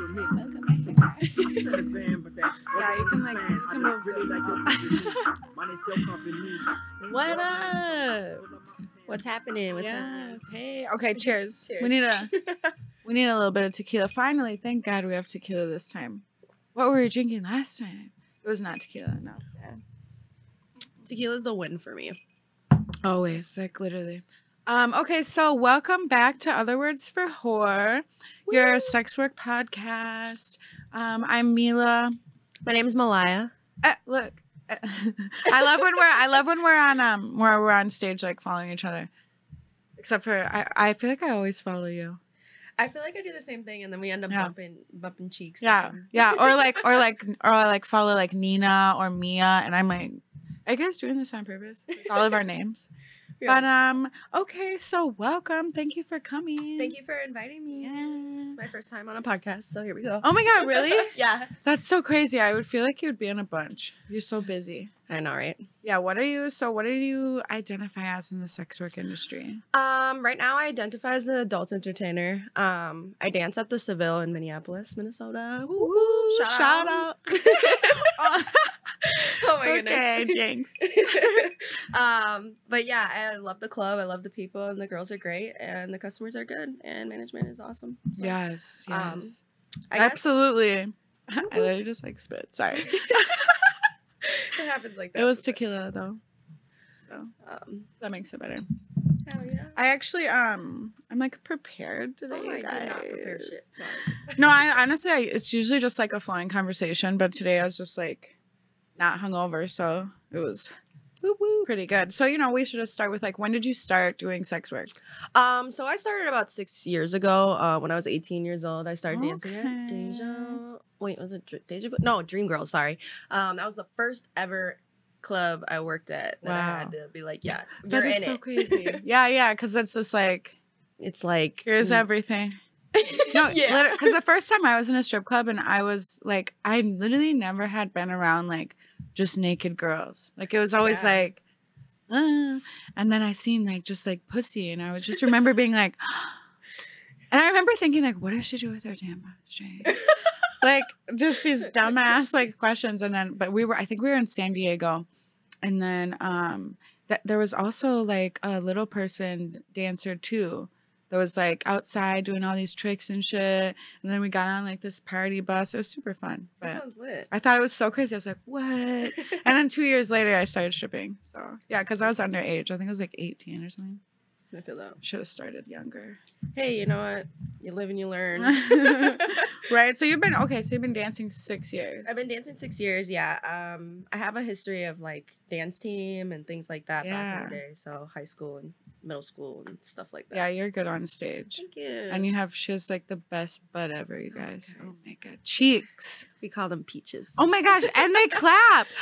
with me. Look at my hair. You understand? But that Yeah, you can, like, saying, you can just move really like your up. company. Company. What up? What's happening? What's yes. Hey. Okay. Cheers. We need a we need a little bit of tequila. Finally, thank God we have tequila this time. What were we drinking last time? It was not tequila. No. Sad. Tequila's the win for me. Always, like literally. Um, okay, so welcome back to Other Words for Whore, your sex work podcast. Um, I'm Mila. My name is Malaya. Uh, look, uh, I love when we're I love when we're on um where we're on stage like following each other. Except for I, I feel like I always follow you. I feel like I do the same thing, and then we end up Yeah. bumping bumping cheeks. Yeah, yeah, or like or like or I like follow like Nina or Mia, and I'm like, are you guys doing this on purpose? Like, all of our names. But um, okay, so welcome. Thank you for coming. Thank you for inviting me. Yeah. It's my first time on a podcast, so here we go. Oh my god, really? yeah. That's so crazy. I would feel like you'd be in a bunch. You're so busy. I know, right? Yeah, what are you so what do you identify as in the sex work industry? Um, right now I identify as an adult entertainer. Um, I dance at the Seville in Minneapolis, Minnesota. Woo, woo, shout out. oh my okay, goodness. Jinx. um, but yeah, I love the club. I love the people, and the girls are great, and the customers are good, and management is awesome. So, Yes, Um, yes. Guess Absolutely. I literally just like spit. Sorry. it happens like that. it was tequila though. So Um, that makes it better. hell yeah. I actually um I'm like prepared today, Oh, I guys. not prepare shit. Sorry. No, I honestly, I, it's usually just like a flowing conversation, but today I was just like not hungover, so it was pretty good. So you know, we should just start with like, when did you start doing sex work? Um, so I started about six years ago. Uh, when I was 18 years old, I started dancing at Deja. Wait, was it Deja? No, Dream Girl. Sorry. Um, that was the first ever club I worked at that I had to be like, yeah, That you're is in so it. crazy. yeah, yeah, because it's just like It's like here's mm. everything. No, yeah. because the first time I was in a strip club and I was like, I literally never had been around like just naked girls. Like it was always Yeah. like, uh, and then I seen like just like pussy, and I was just remember being like, and I remember thinking like, what does she do with her tampon string? like just these dumbass like questions, and then but we were I think we were in San Diego, and then um that there was also like a little person dancer too that was like outside doing all these tricks and shit. And then we got on like this party bus. It was super fun. That sounds lit. I thought it was so crazy. I was like, what? And then two years later, I started stripping. So yeah, because I was underage. I think I was like 18 or something. I feel that. Should have started younger. Hey, you know what? You live and you learn. right. So you've been okay. So you've been dancing six years. I've been dancing six years. Yeah. Um, I have a history of like dance team and things like that back in the day. So high school and middle school and stuff like that. yeah, you're good on stage. Thank you. And you have she has like the best butt ever, you Oh, guys. Oh my god, cheeks. we call them peaches. Oh my gosh, and they clap.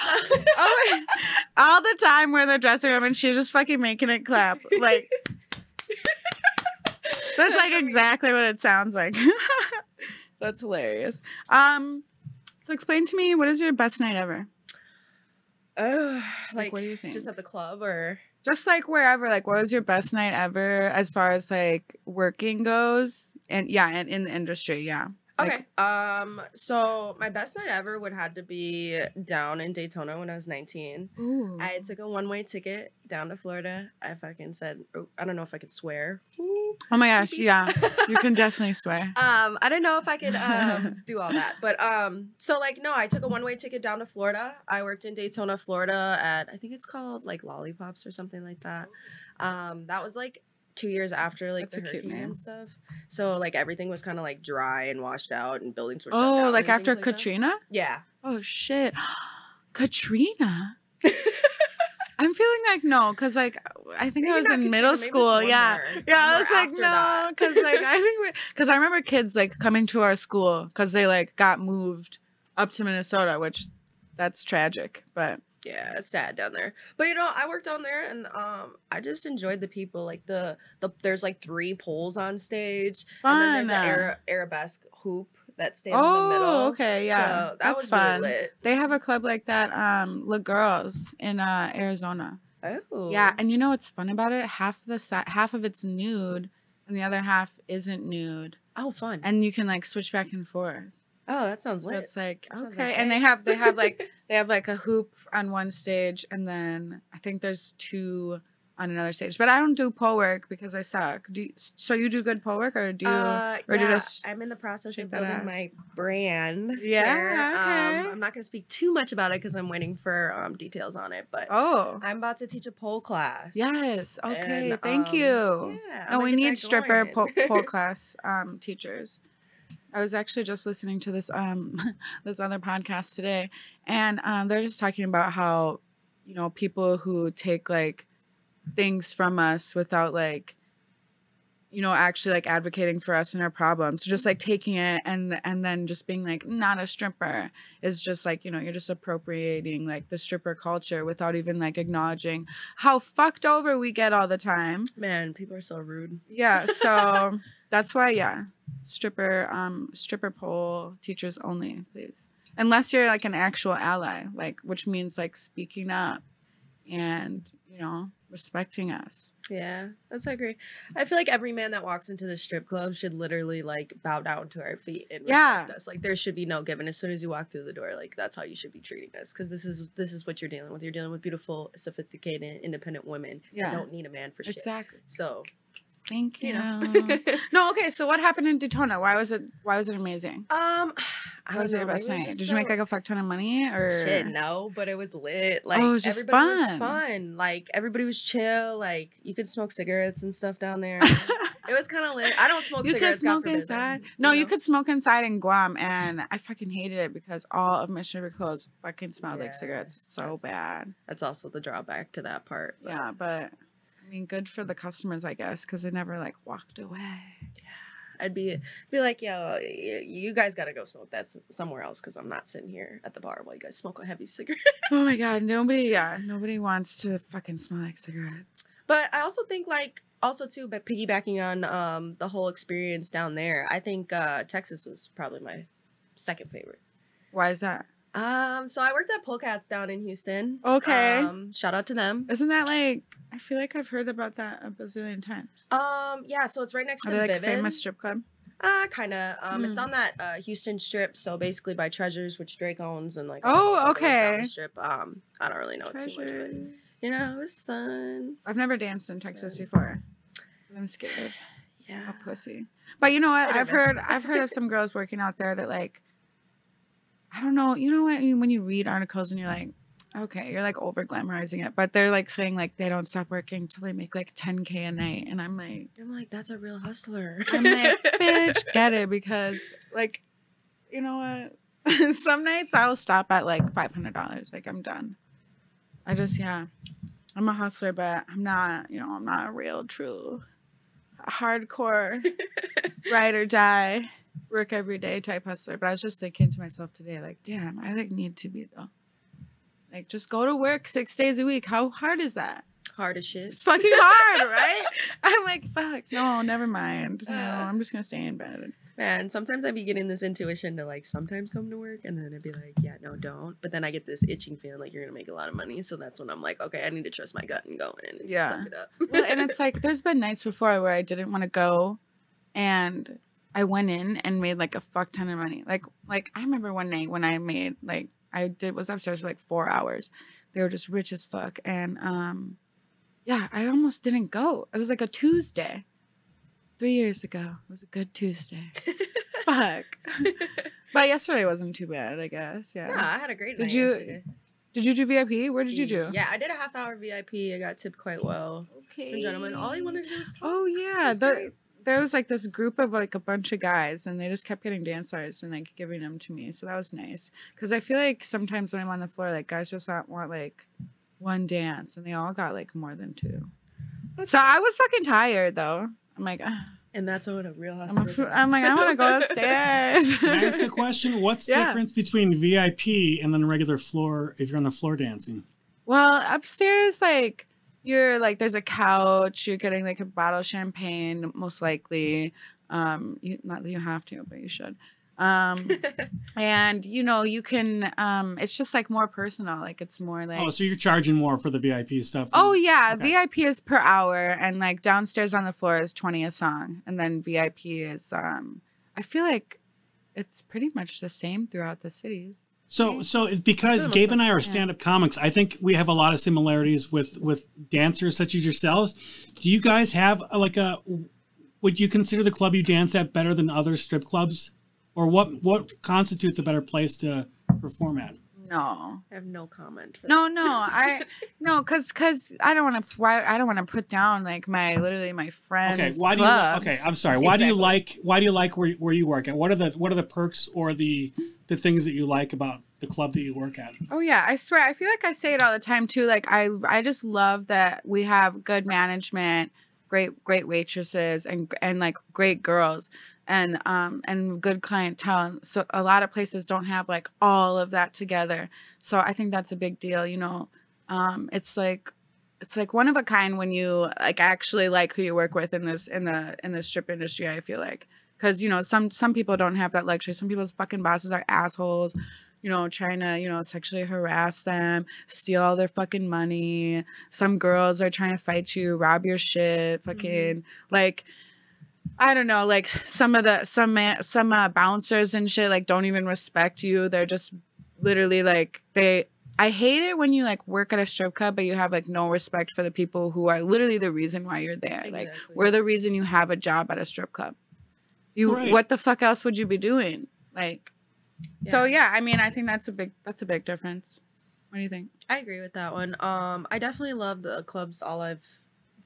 Oh, all the time we're in the dressing room and she's just fucking making it clap. Like that's like exactly what it sounds like. that's hilarious. Um, so explain to me what is your best night ever? Ugh, Like, like, what do you think? just at the club or Just like wherever. Like, what was your best night ever as far as like working goes? And yeah, and in the industry, yeah. Like, okay. um, so my best night ever would have to be down in Daytona when I was 19. Ooh. I took a one way ticket down to Florida. I fucking said, oh, I don't know if I could swear. Oh my gosh, yeah. You can definitely swear. Um, I don't know if I could um, do all that, but um, so like no, I took a one way ticket down to Florida. I worked in Daytona, Florida, at I think it's called like Lollipops or something like that. Um, that was like two years after like That's the hurricane and stuff. So like everything was kind of like dry and washed out, and buildings were shut down. Oh, like after like that. Katrina? Yeah, Oh shit. Katrina. I'm feeling like no, cause like I think Maybe I was in middle maybe it was school. Yeah, yeah. I was like no, cause like I think we, cause I remember kids like coming to our school, cause they like got moved up to Minnesota, which that's tragic. But yeah, it's sad down there. But you know, I worked down there, and um, I just enjoyed the people. Like the the there's like three poles on stage, and then there's an Fun. Arabesque hoop that stands in the middle. oh, okay, yeah, So that that's was fun. really lit. They have a club like that, um, La Girls in uh, Arizona. Oh, Yeah, and you know what's fun about it? Half the si- half of it's nude, and the other half isn't nude. Oh, fun. and you can like switch back and forth. oh, that sounds So lit. it's like Sounds okay, like and they have they have like they have like a hoop on one stage, and then I think there's two on another stage. But I don't do pole work because I suck. Do you, so you do good pole work, or do you? uh, or do you just I'm in the process of building my brand. Yeah, here. okay. Um, I'm not going to speak too much about it because I'm waiting for um, details on it. But oh, I'm about to teach a pole class. yes. Okay, And, thank um, you. Yeah, no, we need stripper pole, pole class um, teachers. I was actually just listening to this um this other podcast today, and um, they're just talking about how you know people who take like things from us without like you know actually like advocating for us and our problems so just like taking it and and then just being like not a stripper is just like you know you're just appropriating like the stripper culture without even like acknowledging how fucked over we get all the time Man, people are so rude. yeah, so that's why yeah, stripper um stripper pole teachers only, please. Unless you're like an actual ally, like which means like speaking up and, you know, respecting us. Yeah, that's I agree. I feel like every man that walks into the strip club should literally like bow down to our feet and Yeah. respect us. Like there should be no giving. As soon as you walk through the door, like that's how you should be treating us. Because this is this is what you're dealing with. You're dealing with beautiful, sophisticated, independent women Yeah. that don't need a man for shit. Exactly. So Thank you. you know. no, okay, so what happened in Daytona? Why was it why was it amazing? Um, I How was know, your best maybe it was night? Did you make like a fuck ton of money or Shit, no, but it was lit. Like Oh, it was just everybody was fun. fun. Like everybody was chill. Like you could smoke cigarettes and stuff down there. it was kind of lit. I don't smoke you could cigarettes. God smoke forbid, inside. though, No, you know? could smoke inside in Guam, and I fucking hated it because all of Mission River clothes fucking smelled Yeah, like cigarettes. So that's- bad. That's also the drawback to that part. but- Yeah, but I mean, good for the customers, I guess, because they never like walked away. Yeah, I'd be be like, yo, you guys got to go smoke that somewhere else because I'm not sitting here at the bar while you guys smoke a heavy cigarette. Oh my god, nobody, yeah, nobody wants to fucking smell like cigarettes. But I also think like also too, but piggybacking on um the whole experience down there, I think uh Texas was probably my second favorite. Why is that? Um, so I worked at Polecats down in Houston. Okay. Um, shout out to them. Isn't that like? I feel like I've heard about that a bazillion times. Um, yeah, so it's right next Are to they like a famous strip club? Uh, kind of. Um, it's Hmm. on that uh Houston strip, so basically by Treasures, which Drake owns, and like Oh, all those other ones down the okay. Strip. Um, I don't really know too much, but you know, it was fun. I've never danced in Texas before. I'm scared. Yeah. a pussy. But you know what? I've heard. I've heard of some girls working out there that like I don't know, you know what you- when you read articles and you're like, okay, you're like over glamorizing it, but they're like saying like they don't stop working till they make like 10k a night and I'm like I'm like, that's a real hustler. I'm like, bitch, get it because like you know what? some nights I'll stop at like $500. Like I'm done. I just yeah. I'm a hustler, but I'm not, you know, I'm not a real true hardcore ride or die, work every day type hustler. But I was just thinking to myself today, like, damn, I like need to be though. Like, just go to work six days a week. How hard is that? Hard as shit. It's fucking hard, right? I'm like, fuck, no, never mind. No, Uh. I'm just gonna stay in bed. Man, sometimes I'd be getting this intuition to like sometimes come to work and then I'd be like, yeah, no, don't. But then I get this itching feeling like you're gonna make a lot of money. So that's when I'm like, okay, I need to trust my gut and go in and just Yeah. suck it up. Well, and it's like there's been nights before where I didn't want to go, and I went in and made like a fuck ton of money. Like like I remember one night when I made like I did was upstairs for like four hours. They were just rich as fuck, and um, yeah, I almost didn't go. It was like a Tuesday, three years ago. It was a good Tuesday. fuck. but yesterday wasn't too bad, I guess. Yeah. yeah, I had a great Did you- yesterday. Did you do VIP? Where did you do? Yeah, I did a half hour VIP. I got tipped quite well. Okay. And gentlemen, all he wanted to do was talk. Oh yeah, the. There was like this group of like a bunch of guys, and they just kept getting dance cards and like giving them to me. So that was nice because I feel like sometimes when I'm on the floor, like guys just not want like one dance, and they all got like more than two. So I was fucking tired though. I'm like, ah, And that's what a real I'm, hustler a, fr- does. I'm like, I want to go upstairs. Can I ask a question? What's the Yeah. difference between VIP and then regular floor if you're on the floor dancing? Well, upstairs, like you're like there's a couch. You're getting like a bottle of champagne, most likely. Um, you not that you have to, but you should. Um, and you know, you can. Um, it's just like more personal. Like it's more like. Oh, so you're charging more for the VIP stuff? Oh yeah, Okay. VIP is per hour, and like downstairs on the floor is twenty a song, and then VIP is um. I feel like it's pretty much the same throughout the cities. So, so it's because For the most Gabe and I are yeah. stand-up comics. I think we have a lot of similarities with with dancers such as yourselves. Do you guys have a, like a? Would you consider the club you dance at better than other strip clubs, or what? What constitutes a better place to perform at? No, I have no comment. For no, no. I no, cause cause I don't want to. Why I don't want to put down like my literally my friends. Okay, why do you? clubs. Okay, I'm sorry. Why do you like? Why do you like where where you work at? What are the what are the perks or the the things that you like about the club that you work at? Oh yeah, I swear. I feel like I say it all the time too. Like I I just love that we have good management, great great waitresses and and like great girls and um and good clientele. So a lot of places don't have like all of that together. So I think that's a big deal, you know. Um it's like it's like one of a kind when you like actually like who you work with in this in the in the strip industry, I feel like. Cuz you know, some some people don't have that luxury. Some people's fucking bosses are assholes you know, trying to, you know, sexually harass them, steal all their fucking money. Some girls are trying to fight you, rob your shit, fucking like I don't know, like some of the some man, some uh, bouncers and shit like don't even respect you. They're just literally like they I hate it when you like work at a strip club but you have like no respect for the people who are literally the reason why you're there. Like we're the reason you have a job at a strip club. You Right. what the fuck else would you be doing? Like so Yeah. yeah, I mean, I think that's a big that's a big difference. What do you think? I agree with that one. Um, I definitely love the clubs all I've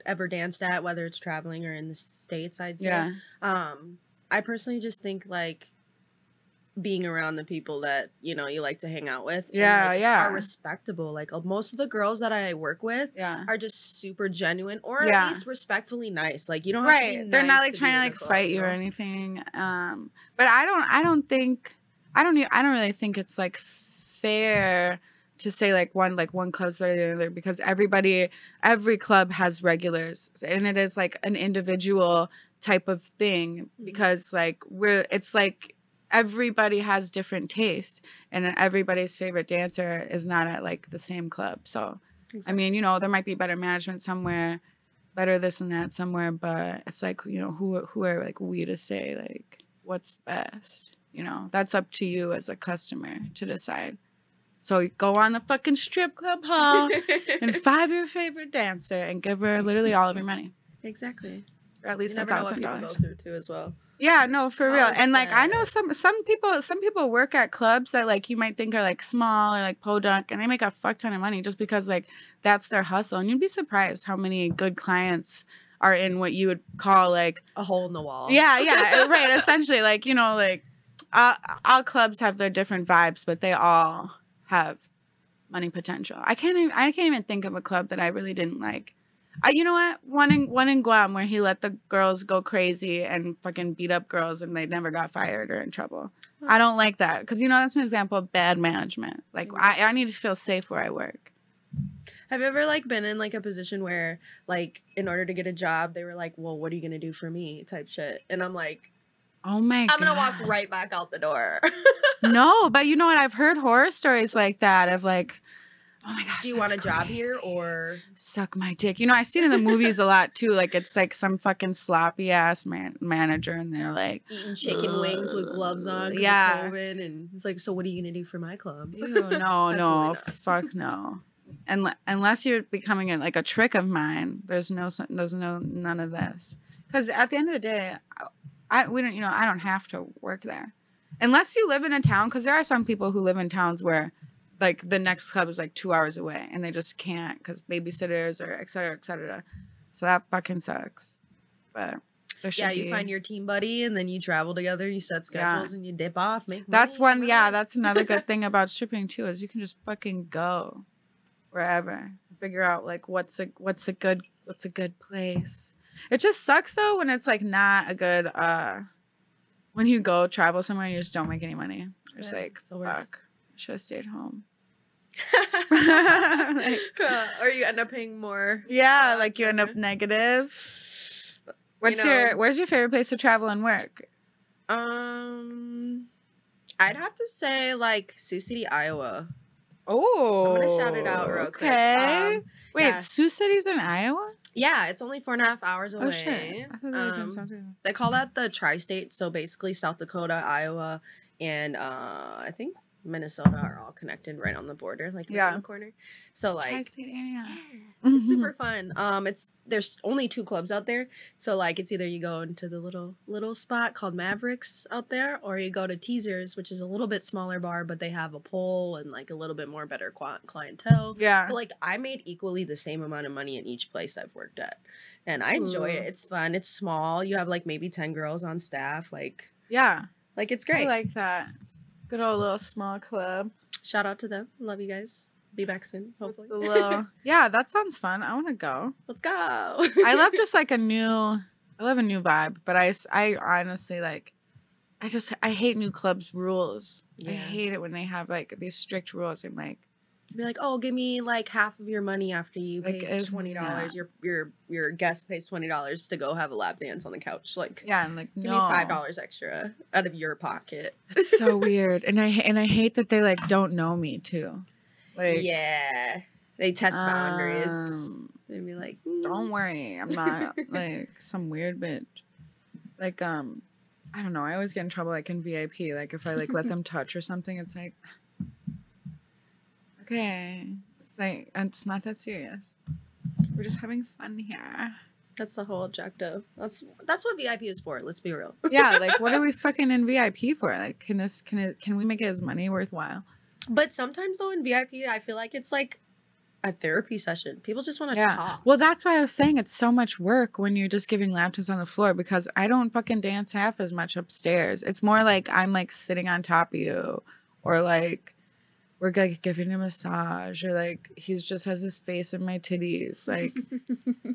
ever danced at, whether it's traveling or in the states. I'd say. Yeah, Um, I personally just think like being around the people that you know you like to hang out with. and, Yeah, like, yeah. Are respectable. Like uh, most of the girls that I work with yeah. are just super genuine, or Yeah. at least respectfully nice. Like you don't to Right. They're not like be trying to like fight you or anything. Um, but I don't I don't think I don't I don't really think it's like fair to say like one like one club's better than the other because everybody every club has regulars and it is like an individual type of thing mm-hmm. because like we're it's like everybody has different taste and everybody's favorite dancer is not at like the same club so I mean, you know, there might be better management somewhere, better this and that somewhere, but it's like, you know, who who are like we to say like what's best? You know, that's up to you as a customer to decide. So go on the fucking strip club hall and find your favorite dancer and give her literally all of your money, exactly. or at least a never know what thousand people go dollars. through too, as well. Yeah, no, for real. And like I know some some people some people work at clubs that like you might think are like small or like podunk and they make a fuck ton of money just because like that's their hustle. And you'd be surprised how many good clients are in what you would call like A hole in the wall. yeah, yeah, right. Essentially, like you know, like uh, all clubs have their different vibes, but they all have money potential. I can't. Even, I can't even think of a club that I really didn't like. Uh, you know what? One in one in Guam where he let the girls go crazy and fucking beat up girls, and they never got fired or in trouble. I don't like that because you know that's an example of bad management. Like I, I need to feel safe where I work. Have you ever like been in like a position where like in order to get a job they were like, "Well, what are you gonna do for me?" type shit, and I'm like, Oh my I'm gonna walk right back out the door. No, but you know what? I've heard horror stories like that of like, oh my gosh, do you want a that's job here or suck my dick. You know, I see it in the movies a lot too. Like it's like some fucking sloppy ass man manager, and they're like, eating chicken wings with gloves on. Yeah. and it's like, so what are you gonna do for my club? Ew, no, no, fuck no. And unless you're becoming a, like a trick of mine, there's no, there's no none of this. Because at the end of the day, I, we don't, you know, I don't have to work there, unless you live in a town. Because there are some people who live in towns where, like, the next club is like two hours away, and they just can't because babysitters or et cetera, et cetera. So that fucking sucks. But Yeah, you be- find your team buddy, and then you travel together. You set Yeah. schedules, and you dip off. Make That's one. Yeah, that's another good thing about stripping too is you can just fucking go wherever. Figure out like what's a what's a good what's a good place. It just sucks though when it's like not a good. uh When you go travel somewhere and you just don't make any money. It's Yeah, like it's fuck. Should have stayed home. Like, or you end up paying more. yeah, uh, like you end up negative. What's know- your Where's your favorite place to travel and work? Um, I'd have to say like Sioux City, Iowa. Oh, I'm gonna shout it out real quick. Okay. Um, Wait, yeah. Sioux City's in Iowa? Yeah, it's only four and a half hours away. Oh shit! I thought that was in Um, South Dakota. they call that the tri-state, so basically South Dakota, Iowa, and uh, I think Minnesota are all connected right on the border, like Yeah. in the corner. So like. Tri-state area. It's super fun. Um, it's there's only two clubs out there, so like it's either you go into the little little spot called Mavericks out there, or you go to Teasers, which is a little bit smaller bar, but they have a pole and like a little bit more better qua- clientele. Yeah. But like I made equally the same amount of money in each place I've worked at, and I enjoy it. It's fun. It's small. You have like maybe ten girls on staff. Like Yeah. like it's I great. like that. Good old little small club. Shout out to them. Love you guys. Be back soon, hopefully. Little. yeah, that sounds fun. I want to go. Let's go. I love just like a new. I love a new vibe, but I I honestly like. I just I hate new clubs rules. I hate it when they have like these strict rules. I'm like, be like, oh, give me like half of your money after you Like, pay twenty dollars. yeah. Your your your guest pays twenty dollars to go have a lap dance on the couch. Like, yeah, and like give no. me five dollars extra out of your pocket. It's so weird, and I and I hate that they like don't know me too. Like, yeah, they test boundaries. um, They'd be like, "Mm, don't worry, I'm not like some weird bitch. Like um, I don't know. I always get in trouble like in VIP. Like if I like let them touch or something, it's like, okay, it's like uh, it's not that serious. We're just having fun here. That's the whole objective. That's that's what VIP is for. Let's be real. Yeah, like what are we fucking in VIP for? Like, can this can it can we make it as money worthwhile? But sometimes though in VIP, I feel like it's like a therapy session. People just want to Yeah. talk. Well, that's why I was saying it's so much work when you're just giving lap dances on the floor because I don't fucking dance half as much upstairs. It's more like I'm like sitting on top of you or like we're like giving him a massage or like he's just has his face in my titties. Like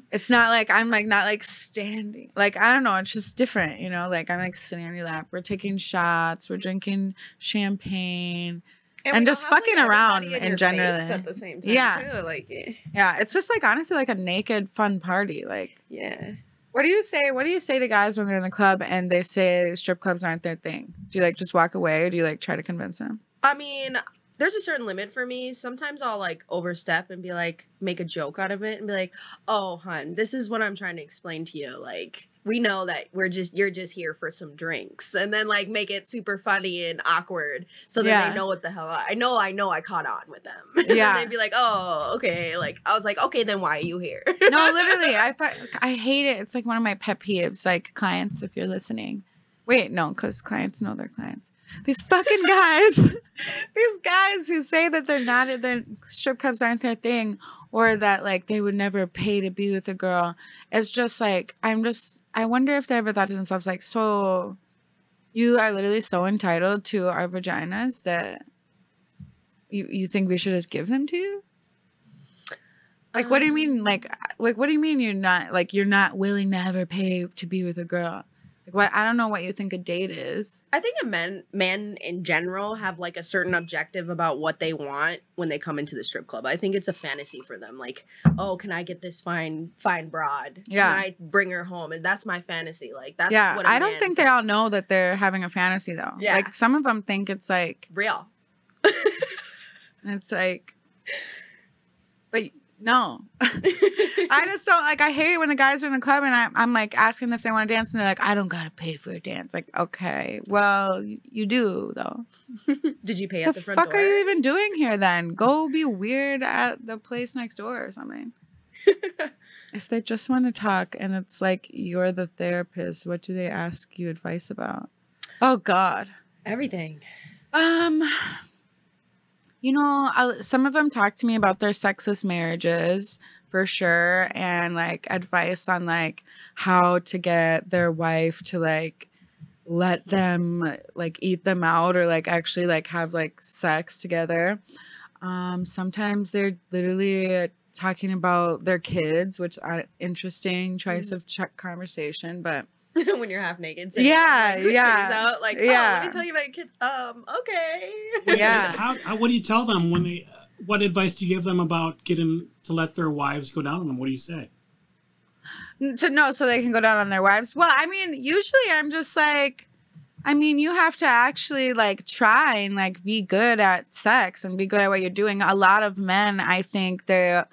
it's not like I'm like not like standing. Like I don't know, it's just different, you know? Like I'm like sitting on your lap. We're taking shots, we're drinking champagne. and don't just have, like, fucking around in your general. at the same time. Yeah. too. like eh, Yeah, it's just like honestly like a naked fun party. Like yeah. What do you say? What do you say to guys when they're in the club and they say strip clubs aren't their thing? Do you like just walk away or do you like try to convince them? I mean, there's a certain limit for me. Sometimes I'll like overstep and be like, make a joke out of it and be like, oh, hun, this is what I'm trying to explain to you. Like, we know that we're just, you're just here for some drinks. And then like make it super funny and awkward so that Yeah. they know what the hell I, I know, I know I caught on with them. and Yeah. they'd be like, oh, okay. Like, I was like, okay, then why are you here? No, literally, I I hate it. It's like one of my pet peeves. Like clients, if you're listening, wait, no, because clients know their clients. These fucking guys, these guys who say that they're not their strip clubs aren't their thing, or that like they would never pay to be with a girl. It's just like I'm just. I wonder if they ever thought to themselves like, so you are literally so entitled to our vaginas that you you think we should just give them to you? Like, what do you Um, mean? Like, like, what do you mean you're not like you're not willing to ever pay to be with a girl? Like, what? I don't know what you think a date is. I think a men men in general have like a certain objective about what they want when they come into the strip club. I think it's a fantasy for them. Like, oh, can I get this fine fine broad? Yeah. Can I bring her home? And that's my fantasy. Like that's yeah, I don't think they all know that they're having a fantasy though. Yeah. like some of them think it's like, real. and it's like, but no, I just don't like. I hate it when the guys are in the club and I, I'm like asking if they want to dance and they're like, I don't gotta pay for a dance. Like, okay, well, you, you do though. Did you pay at the front door? The fuck door? are you even doing here then? Go be weird at the place next door or something. if they just want to talk and it's like you're the therapist, what do they ask you advice about? Oh God. Everything. Um you know, i some of them talk to me about their sexless marriages for sure and like advice on like how to get their wife to like let them like eat them out or like actually like have like sex together. Um sometimes they're literally talking about their kids, which are interesting choice of ch- conversation, but when you're half naked. sitting Yeah, like, yeah, titties Out, like, oh, yeah. let me tell you about your kids. Um, okay. Yeah. How, how, what do you tell them when they? uh, What advice do you give them about getting to let their wives go down on them? What do you say? to know so they can go down on their wives. Well, I mean, usually I'm just like, I mean, you have to actually like try and like be good at sex and be good at what you're doing. A lot of men, I think they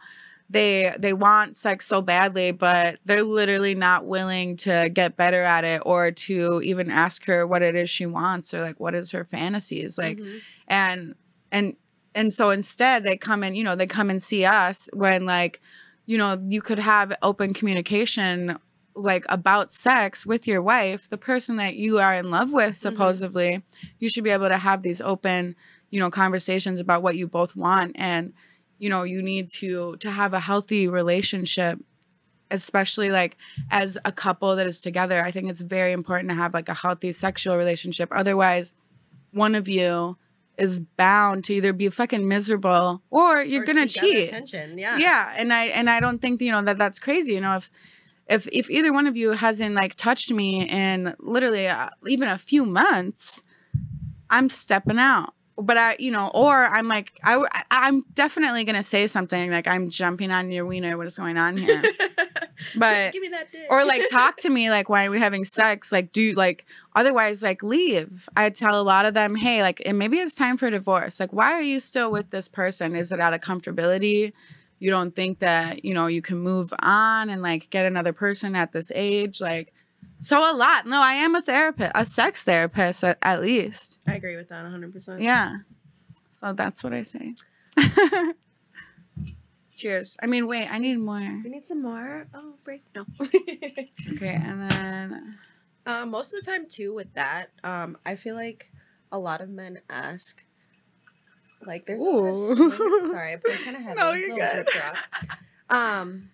they they want sex so badly, but they're literally not willing to get better at it or to even ask her what it is she wants or like what is her fantasies like Mhm. and and and so instead they come and you know they come and see us when like you know you could have open communication like about sex with your wife the person that you are in love with supposedly you should be able to have these open you know conversations about what you both want and you know you need to to have a healthy relationship especially like as a couple that is together i think it's very important to have like a healthy sexual relationship otherwise one of you is bound to either be fucking miserable or you're Or gonna cheat Attention. Yeah. yeah and i and i don't think you know that that's crazy you know if if if either one of you hasn't like touched me in literally uh, even a few months i'm stepping out but i you know or i'm like I, I'm definitely gonna say something like i'm jumping on your wiener. What is going on here? But Give me that dick. or like talk to me like why are we having sex? Like do like otherwise like leave. I tell a lot of them hey like and maybe it's time for divorce. Like why are you still with this person? Is it out of comfortability? You don't think that you know you can move on and like get another person at this age? Like so a lot no i am a therapist a sex therapist at, at least I agree with that 100%. yeah so that's what i say cheers i mean wait i need more We need some more. Oh, break. No. okay and then Uh, most of the time, too, with that, um, I feel like a lot of men ask, like, there's a lot Ooh. swing- sorry, I kind of heavy. No, you're good. Um,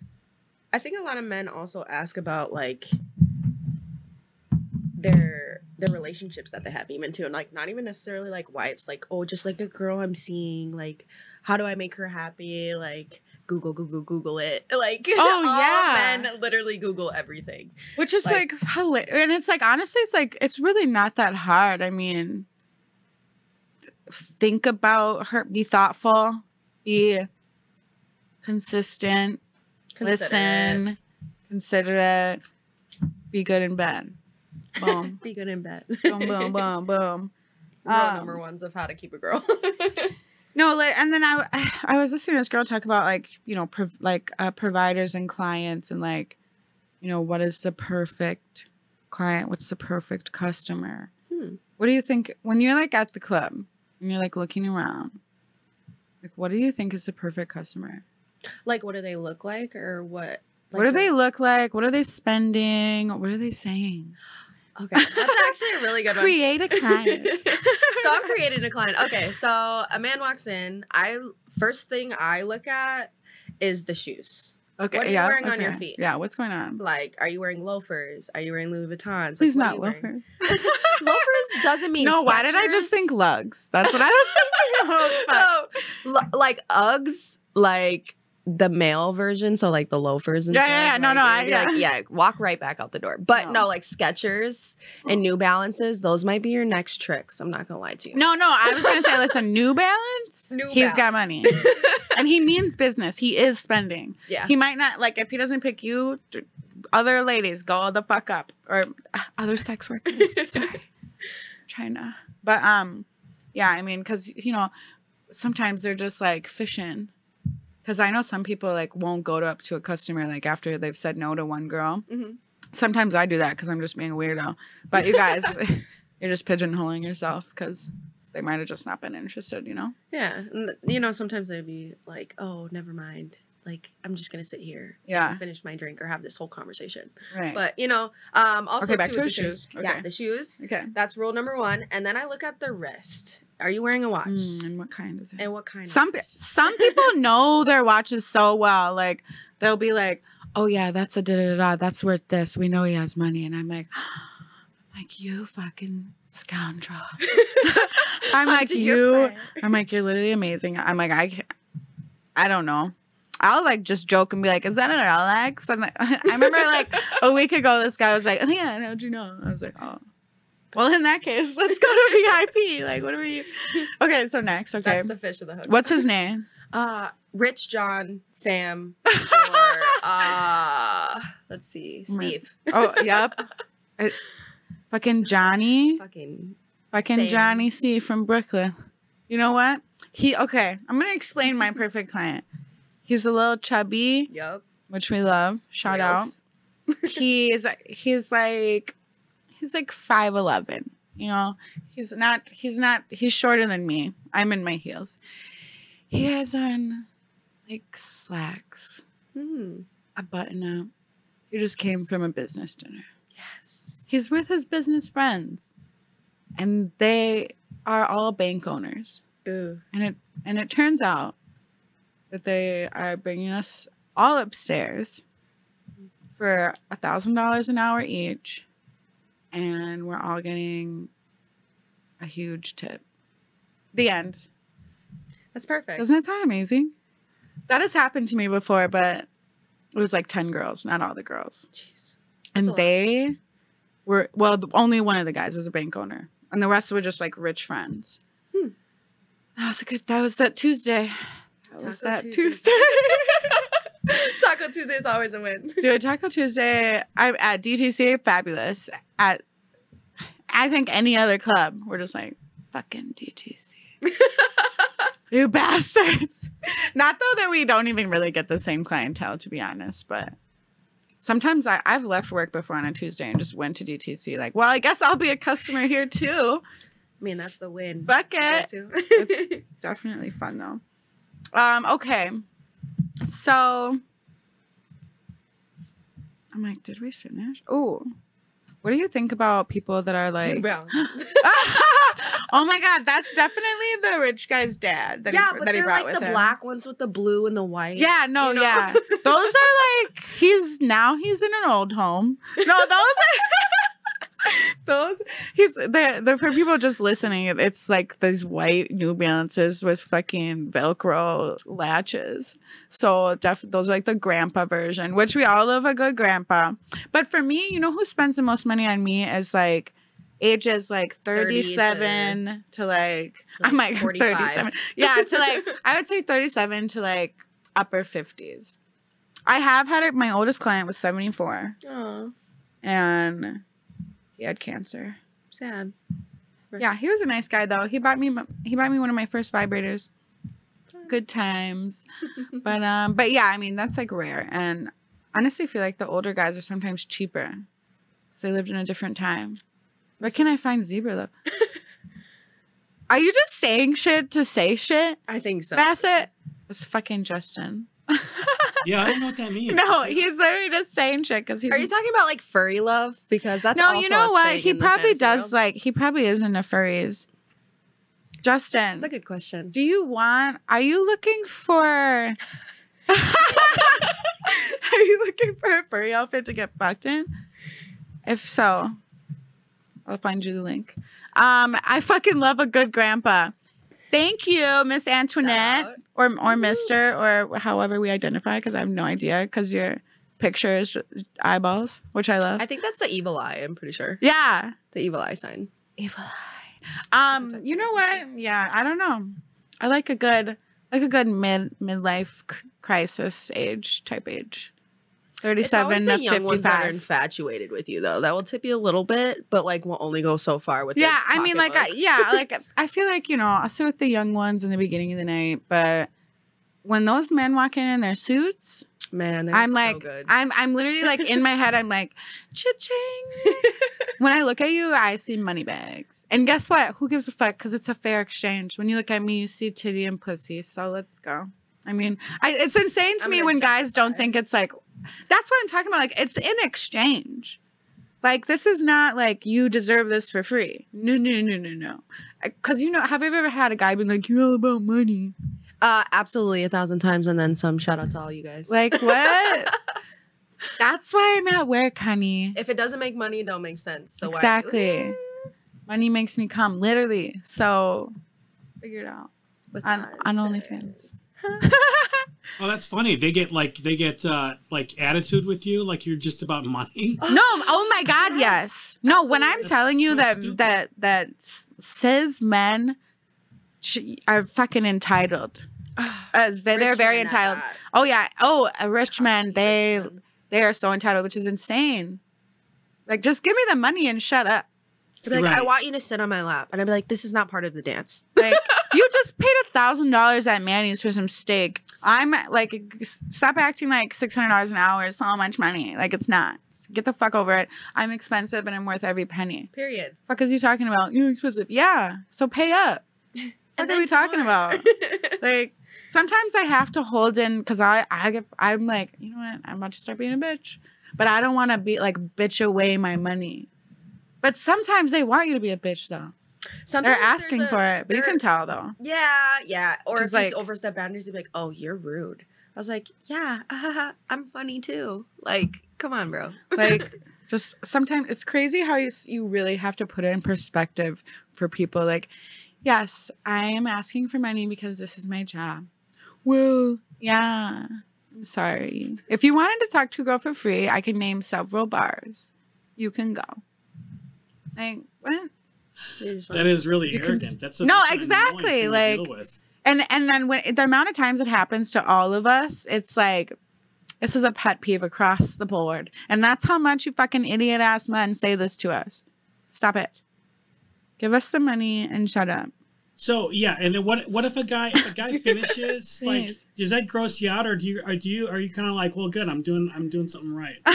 I think a lot of men also ask about like their their relationships that they have, even too, and like not even necessarily like wives, like oh, just like a girl I'm seeing, like how do I make her happy, like. Google, Google, Google it. Like, Oh, yeah. men literally Google everything. Which is like, Like- and it's like honestly, it's like it's really not that hard. I mean, think about her, be thoughtful, be consistent, Considerate. listen, considerate, be good in bed. Boom, Be good in bed. boom, boom, boom, boom. Real Um, number ones of how to keep a girl. No, like, and then I, I was listening to this girl talk about like, you know, prov- like uh, providers and clients, and like, you know, what is the perfect client? What's the perfect customer? Hmm. What do you think when you're like at the club and you're like looking around? Like, what do you think is the perfect customer? like, what do they look like, or what? what do they look like? What are they spending? What are they saying? Okay, that's actually a really good one. Create a client. so I'm creating a client. Okay, so a man walks in. I first thing I look at is the shoes. Okay, What are you yeah, wearing on your feet? Yeah, what's going on? Like, are you wearing loafers? Are you wearing Louis Vuittons? Please like, not you loafers. loafers doesn't mean No, why did I just think lugs? That's what I was thinking. of. lo- like Uggs, like the male version, so like the loafers and Yeah, stuff. yeah, yeah. No, like, no, I- be like, yeah, walk right back out the door. But No. no, like Skechers and New Balances, those might be your next tricks. I'm not gonna lie to you. No, no, I was gonna say, listen, New Balance. New He's got money, and he means business. He is spending. yeah, He might not like if he doesn't pick you. Other ladies, go the fuck up, or uh, other sex workers. Sorry, trying to. But um, yeah, I mean, because you know, sometimes they're just like fishing. Because I know some people like won't go to, up to a customer like after they've said no to one girl. Mhm. Sometimes I do that because I'm just being a weirdo. But you guys, you're just pigeonholing yourself because they might have just not been interested. You know. yeah. And, you know, sometimes they'd be like, "Oh, never mind. Like, I'm just gonna sit here, Yeah. and finish my drink, or have this whole conversation." Right. But you know, um, also Okay, back to the the shoes. Okay. Yeah, the shoes. okay. That's rule number one. And then I look at the wrist. Are you wearing a watch? Mm, and what kind is it? And what kind? some some people know their watches so well. Like they'll be like, "Oh yeah, that's a da da da. That's worth this. We know he has money." And I'm like, I'm like you fucking scoundrel. I'm like you. I'm like you're literally amazing. I'm like I, can't- I don't know. I'll like just joke and be like, "Is that an Rolex?" I'm like, I remember like a week ago, this guy was like, "Oh yeah, how'd you know?" I was like, "Oh." Well, in that case, let's go to VIP. Like, what are we? Okay, so next, okay. That's the fish of the hook. What's his name? Uh, Rich, John, Sam, or uh, let's see, Steve. Oh, yep. I- Fucking Johnny. Fucking Fucking Same. Johnny C from Brooklyn. You know what? He okay. I'm gonna explain my perfect client. He's a little chubby, Yep. which we love. Shout Reals. out. He's he's like he's like five eleven. You know, he's not he's not he's shorter than me. I'm in my heels. He has on like slacks, Hmm. a button up. He just came from a business dinner. Yes. He's with his business friends, and they are all bank owners. Ooh. And it and it turns out that they are bringing us all upstairs for a thousand dollars an hour each, and we're all getting a huge tip. The end. That's perfect. Doesn't that sound amazing? That has happened to me before, but it was like ten girls, not all the girls. Jeez. and a lot. they were well only one of the guys was a bank owner and the rest were just like rich friends Hmm. that was a good that was that tuesday that was that Tuesday. tuesday Taco Tuesday is always a win. dude taco tuesday i'm at dtc fabulous. At i think any other club we're just like fucking dtc you bastards. Not though that we don't even really get the same clientele to be honest but sometimes I, i've left work before on a tuesday and just went to dtc like well i guess i'll be a customer here too. I mean, that's the win. Fuck That's it. It's definitely fun though. Um okay so i'm like did we finish oh what do you think about people that are like oh my god that's definitely the rich guy's dad that yeah, he, but that they're like the him. black ones with the blue and the white. Yeah, no, you know? yeah. Those are like he's now he's in an old home. No, those are those he's they're for people just listening. It's like these white New Balances with fucking Velcro latches. So def- those are like the grandpa version, which we all love a good grandpa. But for me, you know who spends the most money on me is like ages like 30 to- 37 to, like, Like I'm like 45. 37. Yeah, to like I would say 37 to like upper 50s. I have had it. My oldest client was 74 Aw, and he had cancer. sad. Yeah, he was a nice guy though. He bought me he bought me one of my first vibrators. Good times. but um but yeah, I mean that's like rare and honestly I feel like the older guys are sometimes cheaper cuz they lived in a different time. Where can I find zebra though? Are you just saying shit to say shit? I think so. Bassett? It's fucking Justin. Yeah, I don't know what that means. No, he's literally just saying shit because he's Are you talking about like furry love? Because that's no, also you know a what? He probably does world. like he probably is into furries. Justin, That's a good question. do you want? Are you looking for? are you looking for a furry outfit to get fucked in? If so, I'll find you the link. Um, I fucking love a good grandpa. Thank you, Miss Antoinette, or or Mister, or however we identify, because I have no idea. Because your picture is eyeballs, which I love. I think that's the evil eye. I'm pretty sure yeah, the evil eye sign. Evil eye. Um, you know what? Yeah, I don't know. I like a good, like a good mid midlife crisis age type age. It's always Thirty-seven the to young ones that are infatuated with you, though. That will tip you a little bit, but like will only go so far with. Yeah, I mean, like, I, yeah, like I feel like you know, I'll sit with the young ones in the beginning of the night, but when those men walk in in their suits, man, I'm like, so good. I'm, I'm literally like in my head, I'm like, cha-ching. when I look at you, I see money bags. And guess what? Who gives a fuck? Because it's a fair exchange. When you look at me, you see titty and pussy. So let's go. I mean, I, it's insane to I'm me when guys don't think it's like, that's what I'm talking about. Like, it's in exchange. Like, this is not like you deserve this for free. No, no, no, no, no. Because, you know, have you ever had a guy be like, you're all about money? uh, absolutely a thousand times, and then some. Shout out to all you guys. Like, what? that's why I'm at work, honey. if it doesn't make money, it don't make sense. So why- Exactly. Money makes me come, literally. So figure it out With on on. OnlyFans. Oh, that's funny. They get like they get uh like attitude with you, like you're just about money. no, oh my God, yes. No, when I'm Absolutely. telling you That's that so stupid. that that s- cis men are fucking entitled. As they, they're Rich very entitled. Oh yeah. Oh, a rich man. Rich They men. they are so entitled, which is insane. Like, just give me the money and shut up. They'd be like, I want you to sit on my lap. And I'd be like, this is not part of the dance. Like you just paid a thousand dollars at Manny's for some steak. I'm like, stop acting like six hundred dollars an hour is so much money. Like it's not. Get the fuck over it. I'm expensive and I'm worth every penny. Period. Fuck is you talking about? You're expensive. Yeah. So pay up. What are we talking about? Like sometimes I have to hold in because I I get I'm like you know what I'm about to start being a bitch, but I don't want to be like bitch away my money. But sometimes they want you to be a bitch though. Sometimes They're asking a- for it, but you can tell though. Yeah, yeah. Or if you overstep boundaries, you'd be like, oh, you're rude. I was like, yeah, I'm funny too. Like, come on, bro. Like just sometimes it's crazy how you you really have to put it in perspective for people. Like, yes, I am asking for money because this is my job. Well, yeah. I'm sorry. If you wanted to talk to a girl for free, I can name several bars. You can go. Like what? They just That wanna- is really You can- arrogant. That's a, No, that's an annoying exactly, like- And and then when the amount of times it happens to all of us, it's like this is a pet peeve across the board. And that's how much you fucking idiot ass men say this to us. Stop it. Give us the money and shut up. So yeah, and then what? What if a guy if a guy finishes like Please. does that gross you out or do you or do you are you kind of like well good I'm doing I'm doing something right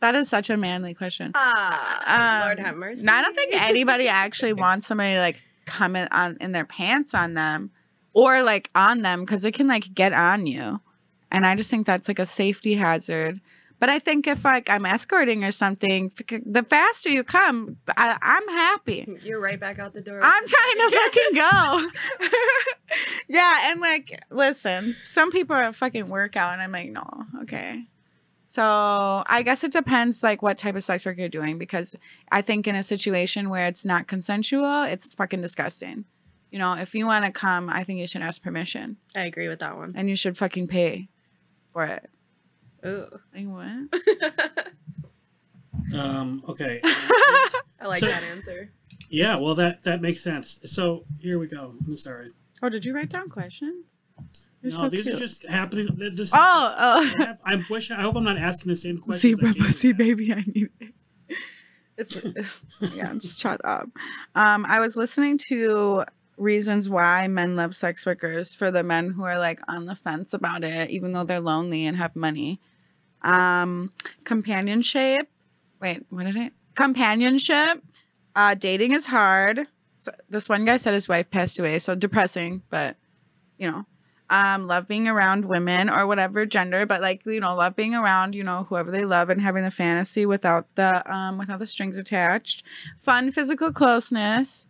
That is such a manly question. Ah, Um, Lord have mercy. No, I don't think anybody actually wants somebody to like comment on in their pants on them or like on them because it can like get on you. And I just think that's like a safety hazard. But I think if like I'm escorting or something, the faster you come, I, I'm happy. You're right back out the door. I'm trying to fucking go. yeah, and like, listen, some people are a fucking workout, and I'm like, no, okay. So I guess it depends, like, what type of sex work you're doing, because I think in a situation where it's not consensual, it's fucking disgusting. You know, if you want to come, I think you should ask permission, I agree with that one. and you should fucking pay for it. Ooh. Like what? um okay I like So- that answer. yeah well that that makes sense so here we go I'm sorry Oh, did you write down questions? No so these cute. are just happening th- this Oh, I oh. have- I wish I hope I'm not asking the same question. I Zebra pussy baby, I need it. It's, it's yeah, just shut up. Um, I was listening to reasons why men love sex workers for the men who are like on the fence about it, even though they're lonely and have money. Um, companionship. Wait, what did I? Companionship. Uh, dating is hard. So this one guy said his wife passed away, so depressing, but you know um, love being around women or whatever gender, but like you know, love being around you know whoever they love and having the fantasy without the um, without the strings attached. Fun physical closeness,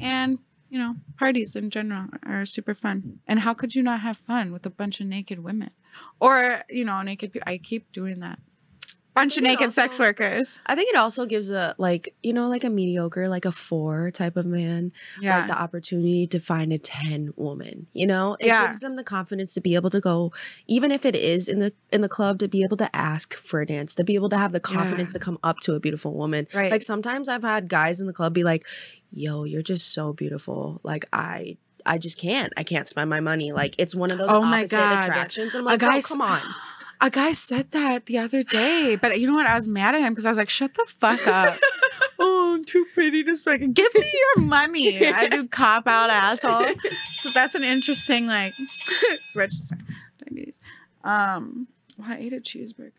and you know, parties in general are super fun. And how could you not have fun with a bunch of naked women or you know, naked people? I keep doing that. Bunch of naked sex workers. I think it also gives a like you know like a mediocre like a four type of man Yeah. like the opportunity to find a 10 woman you know it Yeah. gives them the confidence to be able to go even if it is in the in the club to be able to ask for a dance to be able to have the confidence to come up to a beautiful woman Right. like sometimes i've had guys in the club be like yo you're just so beautiful like i I just can't. I can't spend my money. Like it's one of those Oh my God. attractions. And I'm A like, guy oh, come on. A guy said that the other day, but you know what? I was mad at him because I was like, "Shut the fuck up." oh, I'm too pretty to spend. Give me your money. I do cop out asshole. So that's an interesting like switch. Sorry, Diabetes. Um, well, I ate a cheeseburger.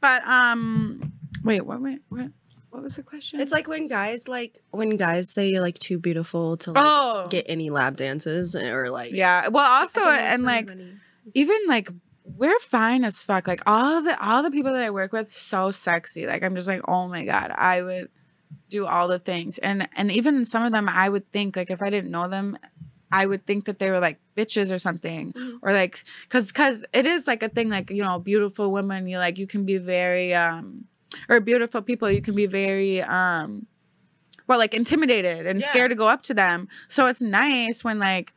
but um, wait, what? Wait, what? What was the question? It's like when guys like when guys say you're like too beautiful to like oh, get any lab dances or like yeah. Well, also, I think that's and like money. even like we're fine as fuck. Like all the all the people that I work with, so sexy. Like I'm just like, oh my god, I would do all the things. And and even some of them, I would think like if I didn't know them, I would think that they were like bitches or something, Mhm. or like because because it is like a thing. Like you know, beautiful women, you like you can be very um or beautiful people, you can be very um well like intimidated and Yeah. scared to go up to them. So it's nice when like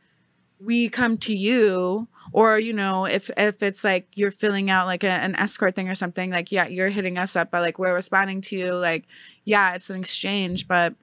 we come to you or you know if if it's like you're filling out like a, an escort thing or something like yeah you're hitting us up but like we're responding to you like yeah it's an exchange but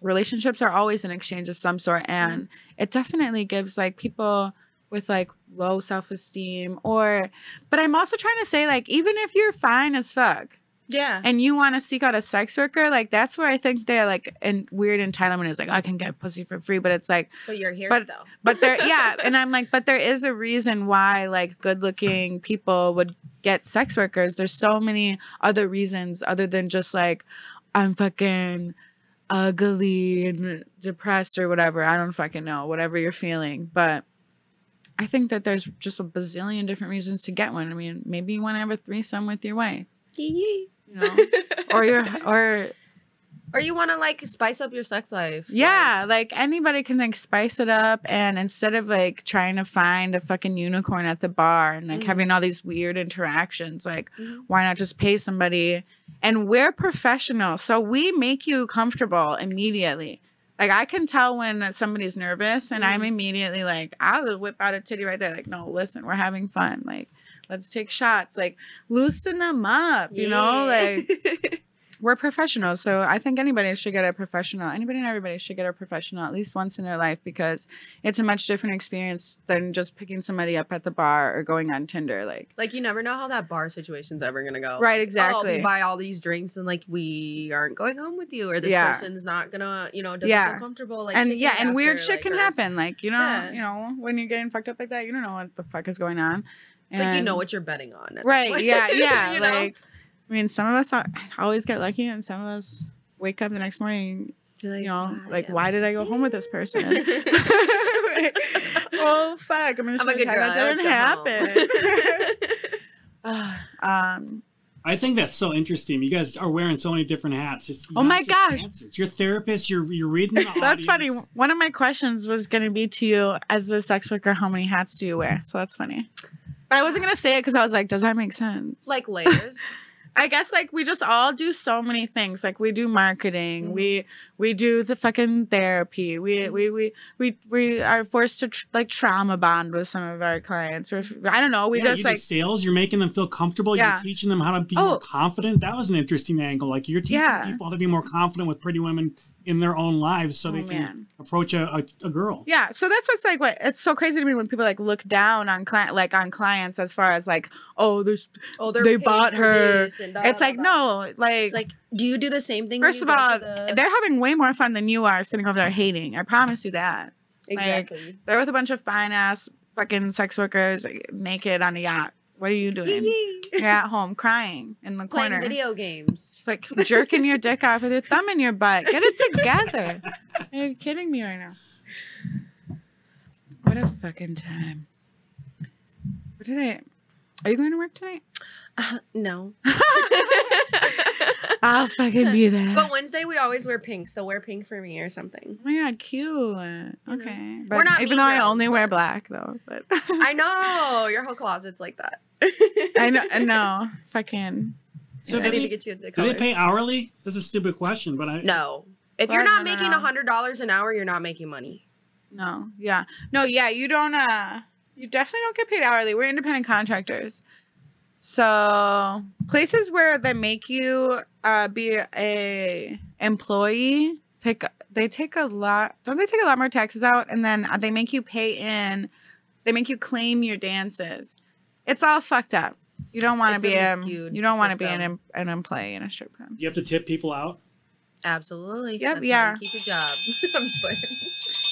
relationships are always an exchange of some sort and it definitely gives like people with like low self-esteem or but i'm also trying to say like even if you're fine as fuck Yeah. and you want to seek out a sex worker, like that's where I think they're like and weird entitlement is like oh, I can get pussy for free, but it's like but you're here but- still. but there yeah, and I'm like but there is a reason why like good-looking people would get sex workers. There's so many other reasons other than just like I'm fucking ugly and depressed or whatever. I don't fucking know, whatever you're feeling, but I think that there's just a bazillion different reasons to get one. I mean, maybe you want to have a threesome with your wife, you know, or your or or you want to like spice up your sex life. yeah, like anybody can like spice it up, and instead of like trying to find a fucking unicorn at the bar and like Mhm. having all these weird interactions, like Mhm. why not just pay somebody? And we're professional, so we make you comfortable immediately. Like I can tell when somebody's nervous, and I'm Mhm. immediately like, I'll whip out a titty right there. Like, no, listen, we're having fun. Like, let's take shots. Like, loosen them up. You know, like we're professionals, so I think anybody should get a professional. Anybody and everybody should get a professional at least once in their life because it's a much different experience than just picking somebody up at the bar or going on Tinder. Like, like you never know how that bar situation's ever gonna go. right? Oh, Exactly. we buy all these drinks and like we aren't going home with you, or this Yeah. person's not gonna, you know, doesn't Yeah. feel comfortable. Like and yeah, and after, weird shit like, can or- happen. Like you know, Yeah. you know, when you're getting fucked up like that, you don't know what the fuck is going on. It's like you know what you're betting on. right? point. Yeah, yeah. You know? like, I mean, some of us al- always get lucky, and some of us wake up the next morning, You're you know, like, am why did I go home with this person? here? oh fuck! I'm, gonna I'm a good girl. That didn't happen. um. I think that's so interesting. You guys are wearing so many different hats. It's Oh my gosh. dancers. You're therapists. You're you're reading. The That's funny. One of my questions was going to be to you as a sex worker, how many hats do you wear? So that's funny. But I wasn't going to say it because I was like, does that make sense? like layers. I guess like we just all do so many things. Like we do marketing, Mhm. we we do the fucking therapy. We we we we we are forced to tr- like trauma bond with some of our clients. Or if, I don't know. We yeah, just you like sales. You're making them feel comfortable. Yeah. You're teaching them how to be Oh. more confident. That was an interesting angle. Like you're teaching Yeah. people how to be more confident with pretty women in their own lives, so Oh, they can man. approach a, a, a girl. Yeah, so that's what's like what it's so crazy to me when people like look down on client like on clients as far as like oh there's Oh, they're They paid bought her. this and da, it's da, like da. no like, It's like, do you do the same thing? first of all the- they're having way more fun than you are sitting over there hating. I promise you that. exactly. They're with a bunch of fine ass fucking sex workers like, naked on a yacht. What are you doing? You're at home crying in the corner. Playing corner. video games. Like jerking your dick off with your thumb in your butt. Get it together. Are you kidding me right now? What a fucking time. What did I? Are you going to work tonight? Uh, no. I'll fucking be there. But Wednesday we always wear pink, so wear pink for me or something. Oh my god, cute. Mm-hmm. Okay, but We're not even though I only wear black though, but I know your whole closet's like that. I know, no, fucking. So I do need they, to get you the do they pay hourly? That's a stupid question, but I No. If What? you're not No, no, making no. a hundred dollars an hour, you're not making money. No, yeah, no, yeah. You don't. Uh, you definitely don't get paid hourly. We're independent contractors. So places where they make you uh, be a employee take they take a lot. Don't they take a lot more taxes out, and then they make you pay in. They make you claim your dances. It's all fucked up. You don't want to be a. miscued You don't want to be an an employee in a strip club. you have to tip people out. Absolutely. Yep, That's yeah. You keep your job. I'm just playing.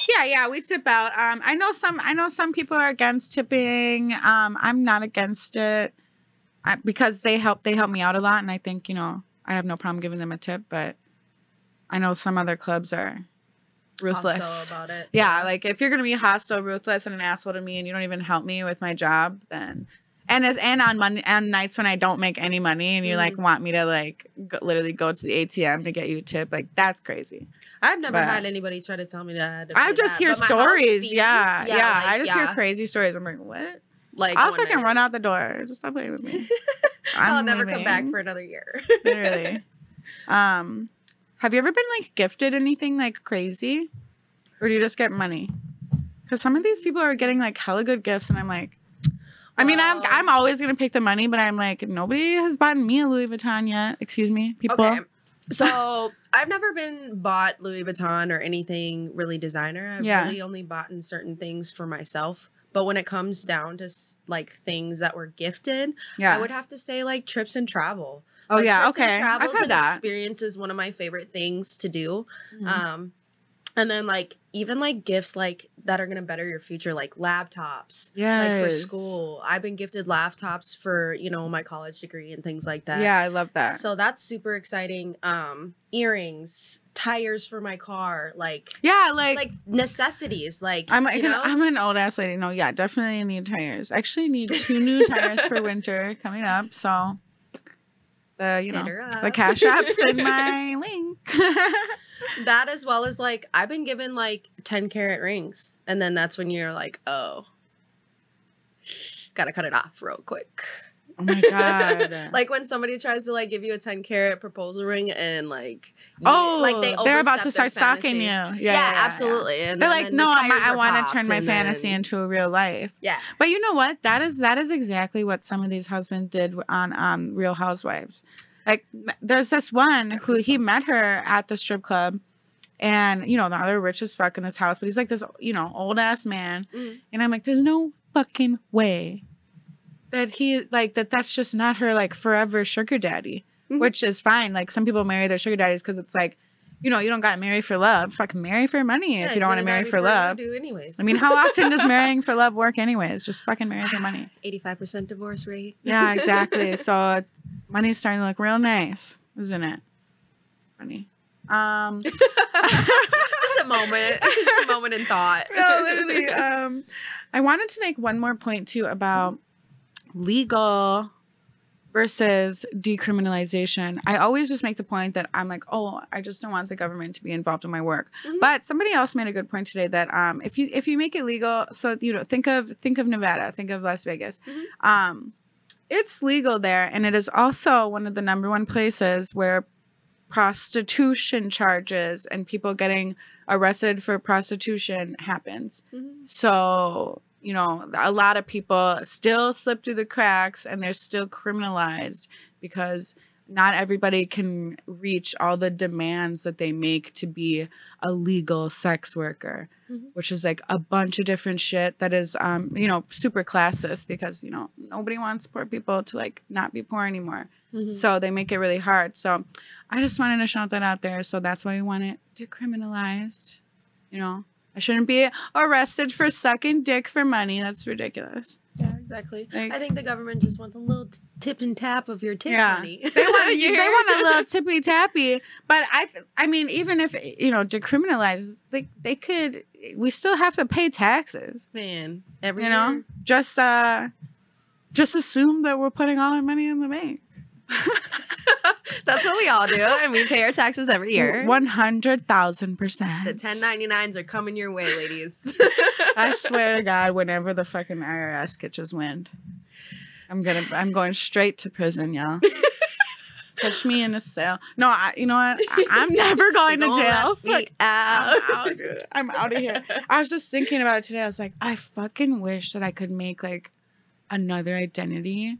Yeah, yeah, we tip out. Um, I know some. I know some people are against tipping. Um, I'm not against it I, because they help. They help me out a lot, and I think you know I have no problem giving them a tip. But I know some other clubs are ruthless. Hostile about it. Yeah, like if you're gonna be hostile, ruthless, and an asshole to me, and you don't even help me with my job, then and as and on Monday on nights when I don't make any money, and you like Mhm. want me to like go, literally go to the ATM to get you a tip, like that's crazy. I've never But- had anybody try to tell me that. I just that, hear but stories. fee- yeah, yeah. like, I just hear crazy stories. I'm like, what? Like I'll fucking night. run out the door. Just stop playing with me. I'll never come back for another year. literally. Um, have you ever been like gifted anything like crazy, or do you just get money? Because some of these people are getting like hella good gifts, and I'm like, I mean, I'm I'm always gonna pick the money, but I'm like, nobody has bought me a Louis Vuitton yet. Excuse me, people. Okay. So I've never been bought Louis Vuitton or anything really designer. I've Yeah. really only bought in certain things for myself. But when it comes down to like things that were gifted, Yeah. I would have to say like trips and travel. Oh Like, yeah, okay. I've travels had and that. experience is one of my favorite things to do. Mhm. Um, and then like even like gifts like that are gonna better your future, like laptops. Yeah, like for school, I've been gifted laptops for you know my college degree and things like that. Yeah, I love that. So that's super exciting. Um, earrings, tires for my car, like yeah, like, like necessities. Like I'm you know? I'm an old ass lady. No, yeah, definitely need tires. Actually, need two new tires for winter coming up. So the you know the cash apps in my link. that as well as like I've been given like 10 carat rings. And then that's when you're like, oh, gotta cut it off real quick. oh my god! Like when somebody tries to like give you a 10 carat proposal ring and like, you- oh, like they they're about to start stalking you. Yeah, Yeah, yeah, yeah, yeah. absolutely. And They're then- like, no, the I'm, I want to turn my fantasy then- into a real life. Yeah. But you know what? That is that is exactly what some of these husbands did on um, Real Housewives. Like, there's this one who he met her at the strip club, and you know now they're rich as fuck in this house, but he's like this you know old ass man, Mhm. and I'm like, there's no fucking way that he like that. That's just not her like forever sugar daddy, Mhm. which is fine. Like some people marry their sugar daddies because it's like. You know, you don't got to marry for love. fuck marry for money Yeah, if you don't want to marry for love. Do anyways. I mean, how often does marrying for love work anyways? Just fucking marry for money. 85% divorce rate. Yeah, exactly. so money's starting to look real nice, isn't it? Funny. Um Just a moment. Just a moment in thought. no, literally. Um I wanted to make one more point too about legal versus decriminalization. I always just make the point that I'm like, oh, I just don't want the government to be involved in my work. Mhm. But somebody else made a good point today that um, if you if you make it legal, so you know, think of think of Nevada, think of Las Vegas. Mhm. Um, it's legal there, and it is also one of the number one places where prostitution charges and people getting arrested for prostitution happens. Mhm. So, you know, a lot of people still slip through the cracks and they're still criminalized because not everybody can reach all the demands that they make to be a legal sex worker, Mhm. which is like a bunch of different shit that is, um, you know, super classist because, you know, nobody wants poor people to like not be poor anymore. Mhm. So they make it really hard. So I just wanted to shout that out there. So that's why we want it decriminalized. You know, I shouldn't be arrested for sucking dick for money. That's ridiculous. Yeah, exactly. Like- I think the government just wants a little t- tip and tap of your tip Yeah. money. They want You they want a little tippy tappy. But I th- I mean, even if you know decriminalize, they they could. We still have to pay taxes. man. Every You know, just uh, just assume that we're putting all our money in the bank. that's what we all do, and we pay our taxes every year. One hundred thousand percent. The 1099s are coming your way, ladies. I swear to God, whenever the fucking IRS catches wind, I'm gonna I'm going straight to prison, y'all. Catch me in a cell. No, I, you know what? I, I'm never going to jail. let me Fuck, out. I'm out, dude. I'm out of here. I was just thinking about it today. I was like, I fucking wish that I could make like another identity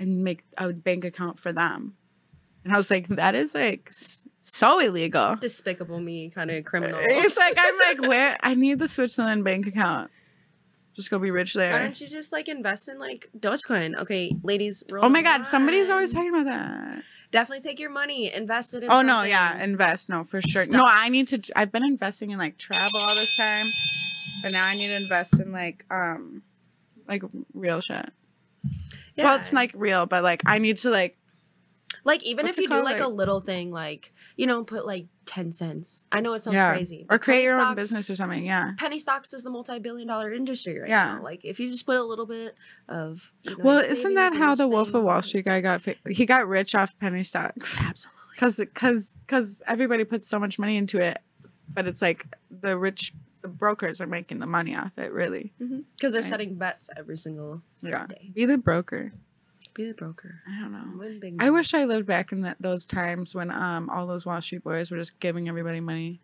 and make a bank account for them. And I was like, that is like so illegal. Despicable me, kind of criminal. It's like I'm like, where I need the Switzerland bank account. Just go be rich there. Why don't you just like invest in like Dogecoin? Okay, ladies. Oh my god, somebody's always talking about that. Definitely take your money, invest it in. Oh no, yeah, invest. No, for sure. No, I need to I've been investing in like travel all this time. But now I need to invest in like um like real shit. Yeah. Well, it's like real, but like I need to like like even what's if you do called, like, a little thing, like you know, put like ten cents. I know it sounds yeah, crazy, or create your own business or something. Yeah. Penny stocks is the multi-billion-dollar industry right Yeah. now. Like if you just put a little bit of. You know, Well, isn't that how the Wolf of. Wall um, Street guy got fa- he got rich off penny stocks? Absolutely. Cuz cuz cuz everybody puts so much money into it, but it's like the rich the brokers are making the money off it, really. Because they're Right. setting bets every single Yeah. day. Be the broker. Be the broker. I don't know. I wish I lived back in that those times when um all those Wall Street boys were just giving everybody money.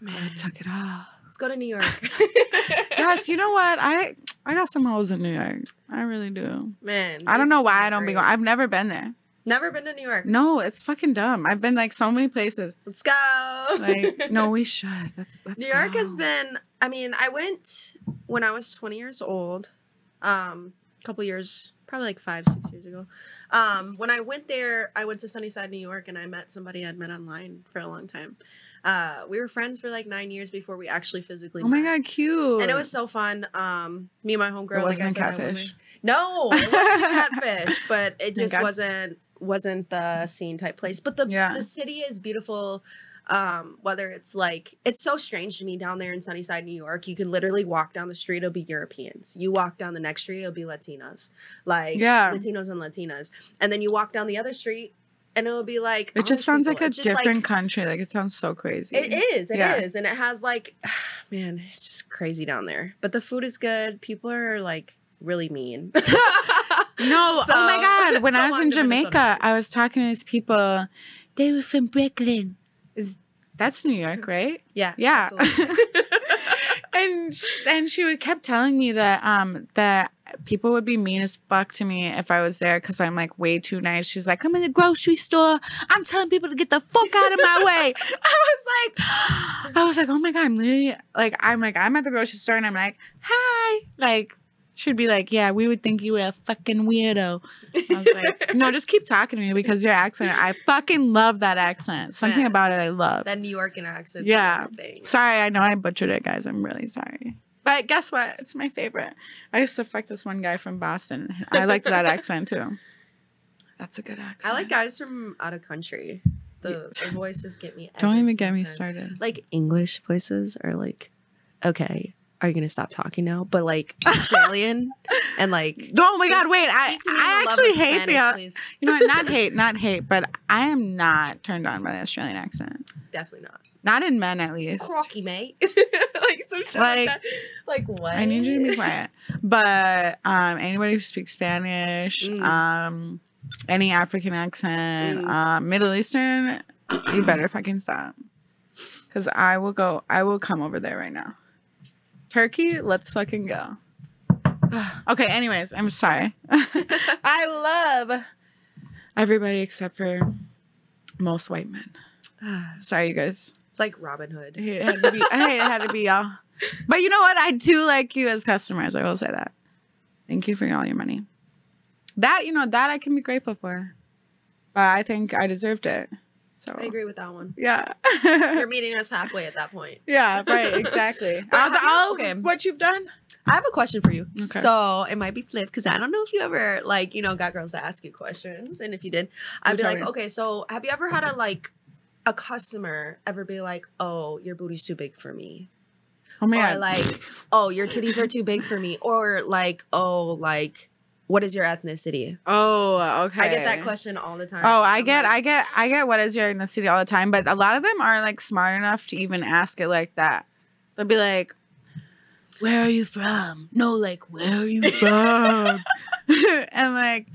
Man, I took it all. let's go to New York. yes, you know what? I I got some hoes in New York. I really do. Man, I don't know why I don't be going. I've never been there. Never been to New York. No, it's fucking dumb. I've been like so many places. Let's go. Like, no, we should. That's that's New York has been. I mean, I went when I was 20 years old. Um, a couple years, probably like five, six years ago. Um, when I went there, I went to Sunnyside, New York, and I met somebody I'd met online for a long time. Uh, we were friends for like nine years before we actually physically. Oh my met. god, cute. And it was so fun. Um, me and my homegirl. It wasn't like I a said, catfish. with- No, it wasn't catfish, but it just God. wasn't wasn't the scene type place. But the Yeah. the city is beautiful. Um, whether it's like it's so strange to me down there in Sunnyside, New York. You can literally walk down the street, it'll be Europeans. You walk down the next street, it'll be Latinos, like Yeah. Latinos and Latinas. And then you walk down the other street, and it'll be like It just sounds people. like a just, like- different country. Like it sounds so crazy. it is. It is, Yeah. and it has like, man, it's just crazy down there. But the food is good. People are like really mean. No, So- oh my god! When so I was in long to Minnesota Jamaica. I was talking to these people. They were from Brooklyn. Is that's New York, right? yeah, Yeah. and and she would kept telling me that um that people would be mean as fuck to me if I was there because I'm like way too nice. She's like, I'm in the grocery store. I'm telling people to get the fuck out of my way. I was like, I was like, oh my god, I'm literally like, I'm like, I'm at the grocery store and I'm like, hi, like. She'd be like, "Yeah, we would think you were a fucking weirdo." I was like, "No, just keep talking to me because your accent. I fucking love that accent. Something Yeah. about it I love." that New York accent. Yeah. Thing. Sorry, I know I butchered it, guys. I'm really sorry. But guess what? It's my favorite. I used to fuck this one guy from Boston. I liked that accent too. That's a good accent. I like guys from out of country. The, the voices get me. Don't even get me started. Like English voices are like, okay, are you gonna stop talking now? But like Australian and like. Oh my god! Wait, I Speak to me in I actually hate Spanish, the. Uh, you know what? Not hate, not hate, but I am not turned on by the Australian accent. Definitely not. Not in men, at least. Crocky, mate. like some shit like, Like- that. Like what? I need you to be quiet. But um, anybody who speaks Spanish, Mm. um, any African accent, Mm. um, Middle Eastern, you better fucking stop. Because I will go. I will come over there right now. Turkey, let's fucking go. okay. Anyways, I'm sorry. I love everybody except for most white men. Sorry, you guys. It's like Robin Hood. I hate it had to be, it had to be y'all. But you know what? I do like you as customers. I will say that. Thank you for all your money. That, you know, that I can be grateful for. But I think I deserved it. So, I agree with that one. yeah. You're meeting us halfway at that point. yeah, right, exactly. But All, have you- all okay. what you've done? I have a question for you. Okay. So it might be flipped because I don't know if you ever like you know got girls to ask you questions, and if you did, I'd be like, me. okay, so have you ever had a like a customer ever be like, oh, your booty's too big for me, Oh my or god. like, oh, your titties are too big for me, or like, oh, like, what is your ethnicity? oh, okay. I get that question all the time. Oh, I I'm get, like, I get, I get what is your ethnicity all the time, but a lot of them aren't like smart enough to even ask it like that. They'll be like, "Where are you from?" No, like, "Where are you from?" and like,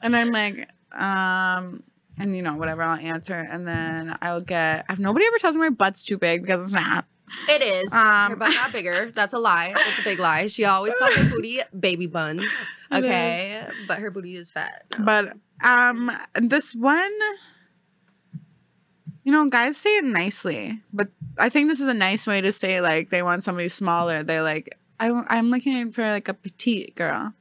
and I'm like, um, and you know, whatever, I'll answer, and then I'll get. If nobody ever tells me my butt's too big because it's not. It is. Um, her butt not bigger. That's a lie. That's a big lie. She always calls her booty baby buns. It is. Okay, but her booty is fat. No. But um, this one, you know, guys say it nicely, but I think this is a nice way to say like they want somebody smaller. They like I I'm looking for like a petite girl.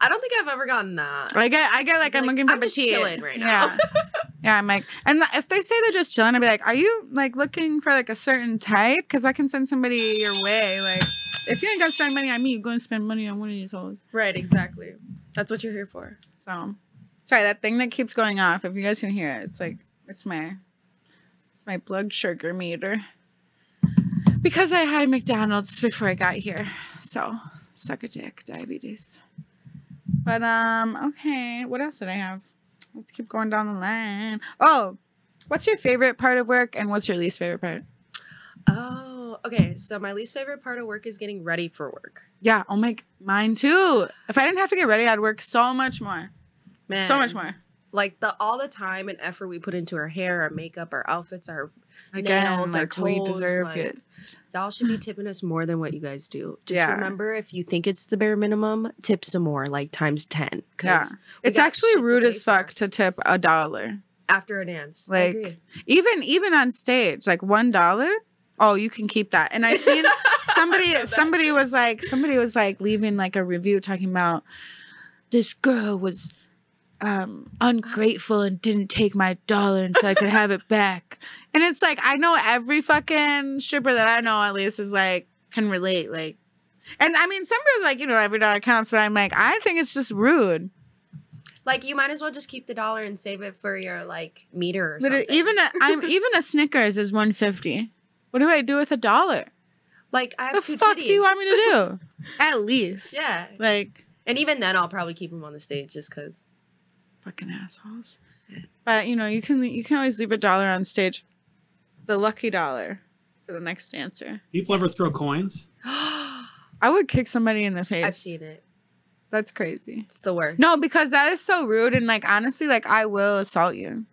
I don't think I've ever gotten that. I get I get like Be I'm looking for "I'm just petite. chilling right now." Yeah. yeah, I'm like, and if they say they're just chilling, I'd be like, are you like looking for like a certain type? Because I can send somebody your way. Like, if you ain't gonna spend money on me, you're gonna spend money on one of these hoes. Right, exactly. That's what you're here for. So, sorry, that thing that keeps going off. If you guys can hear it, it's like it's my it's my blood sugar meter. Because I had McDonald's before I got here, so suck a dick, diabetes. But um, okay, what else did I have? Let's keep going down the line. Oh, what's your favorite part of work, and what's your least favorite part? Oh, okay. So my least favorite part of work is getting ready for work. Yeah, oh my, mine too. If I didn't have to get ready, I'd work so much more, Man, so much more. Like the all the time and effort we put into our hair, our makeup, our outfits, our Again, nails, our like toes. we deserve like, it. Y'all should be tipping us more than what you guys do. Just Yeah. remember, if you think it's the bare minimum, tip some more, like times ten. Yeah. we actually rude as fuck to tip a dollar. after a dance. Like even even on stage, like one dollar. Oh, you can keep that. And I seen somebody that somebody was like somebody was like leaving like a review talking about this girl was um, ungrateful and didn't take my dollar until I could have it back. And it's like I know every fucking stripper that I know at least is like can relate. Like, and I mean some girls like you know every dollar counts, but I'm like I think it's just rude. Like you might as well just keep the dollar and save it for your like meter or But something. even a, I'm even a Snickers is 150. What do I do with a dollar? like I have The two fuck do you want me to do? At least, Yeah, Like and even then I'll probably keep them on the stage just because. Fucking assholes. But you know, you can you can always leave a dollar on stage. The lucky dollar for the next dancer. People ever throw coins? I would kick somebody in the face. I've seen it. That's crazy. It's the worst. No, because that is so rude and like honestly, like I will assault you.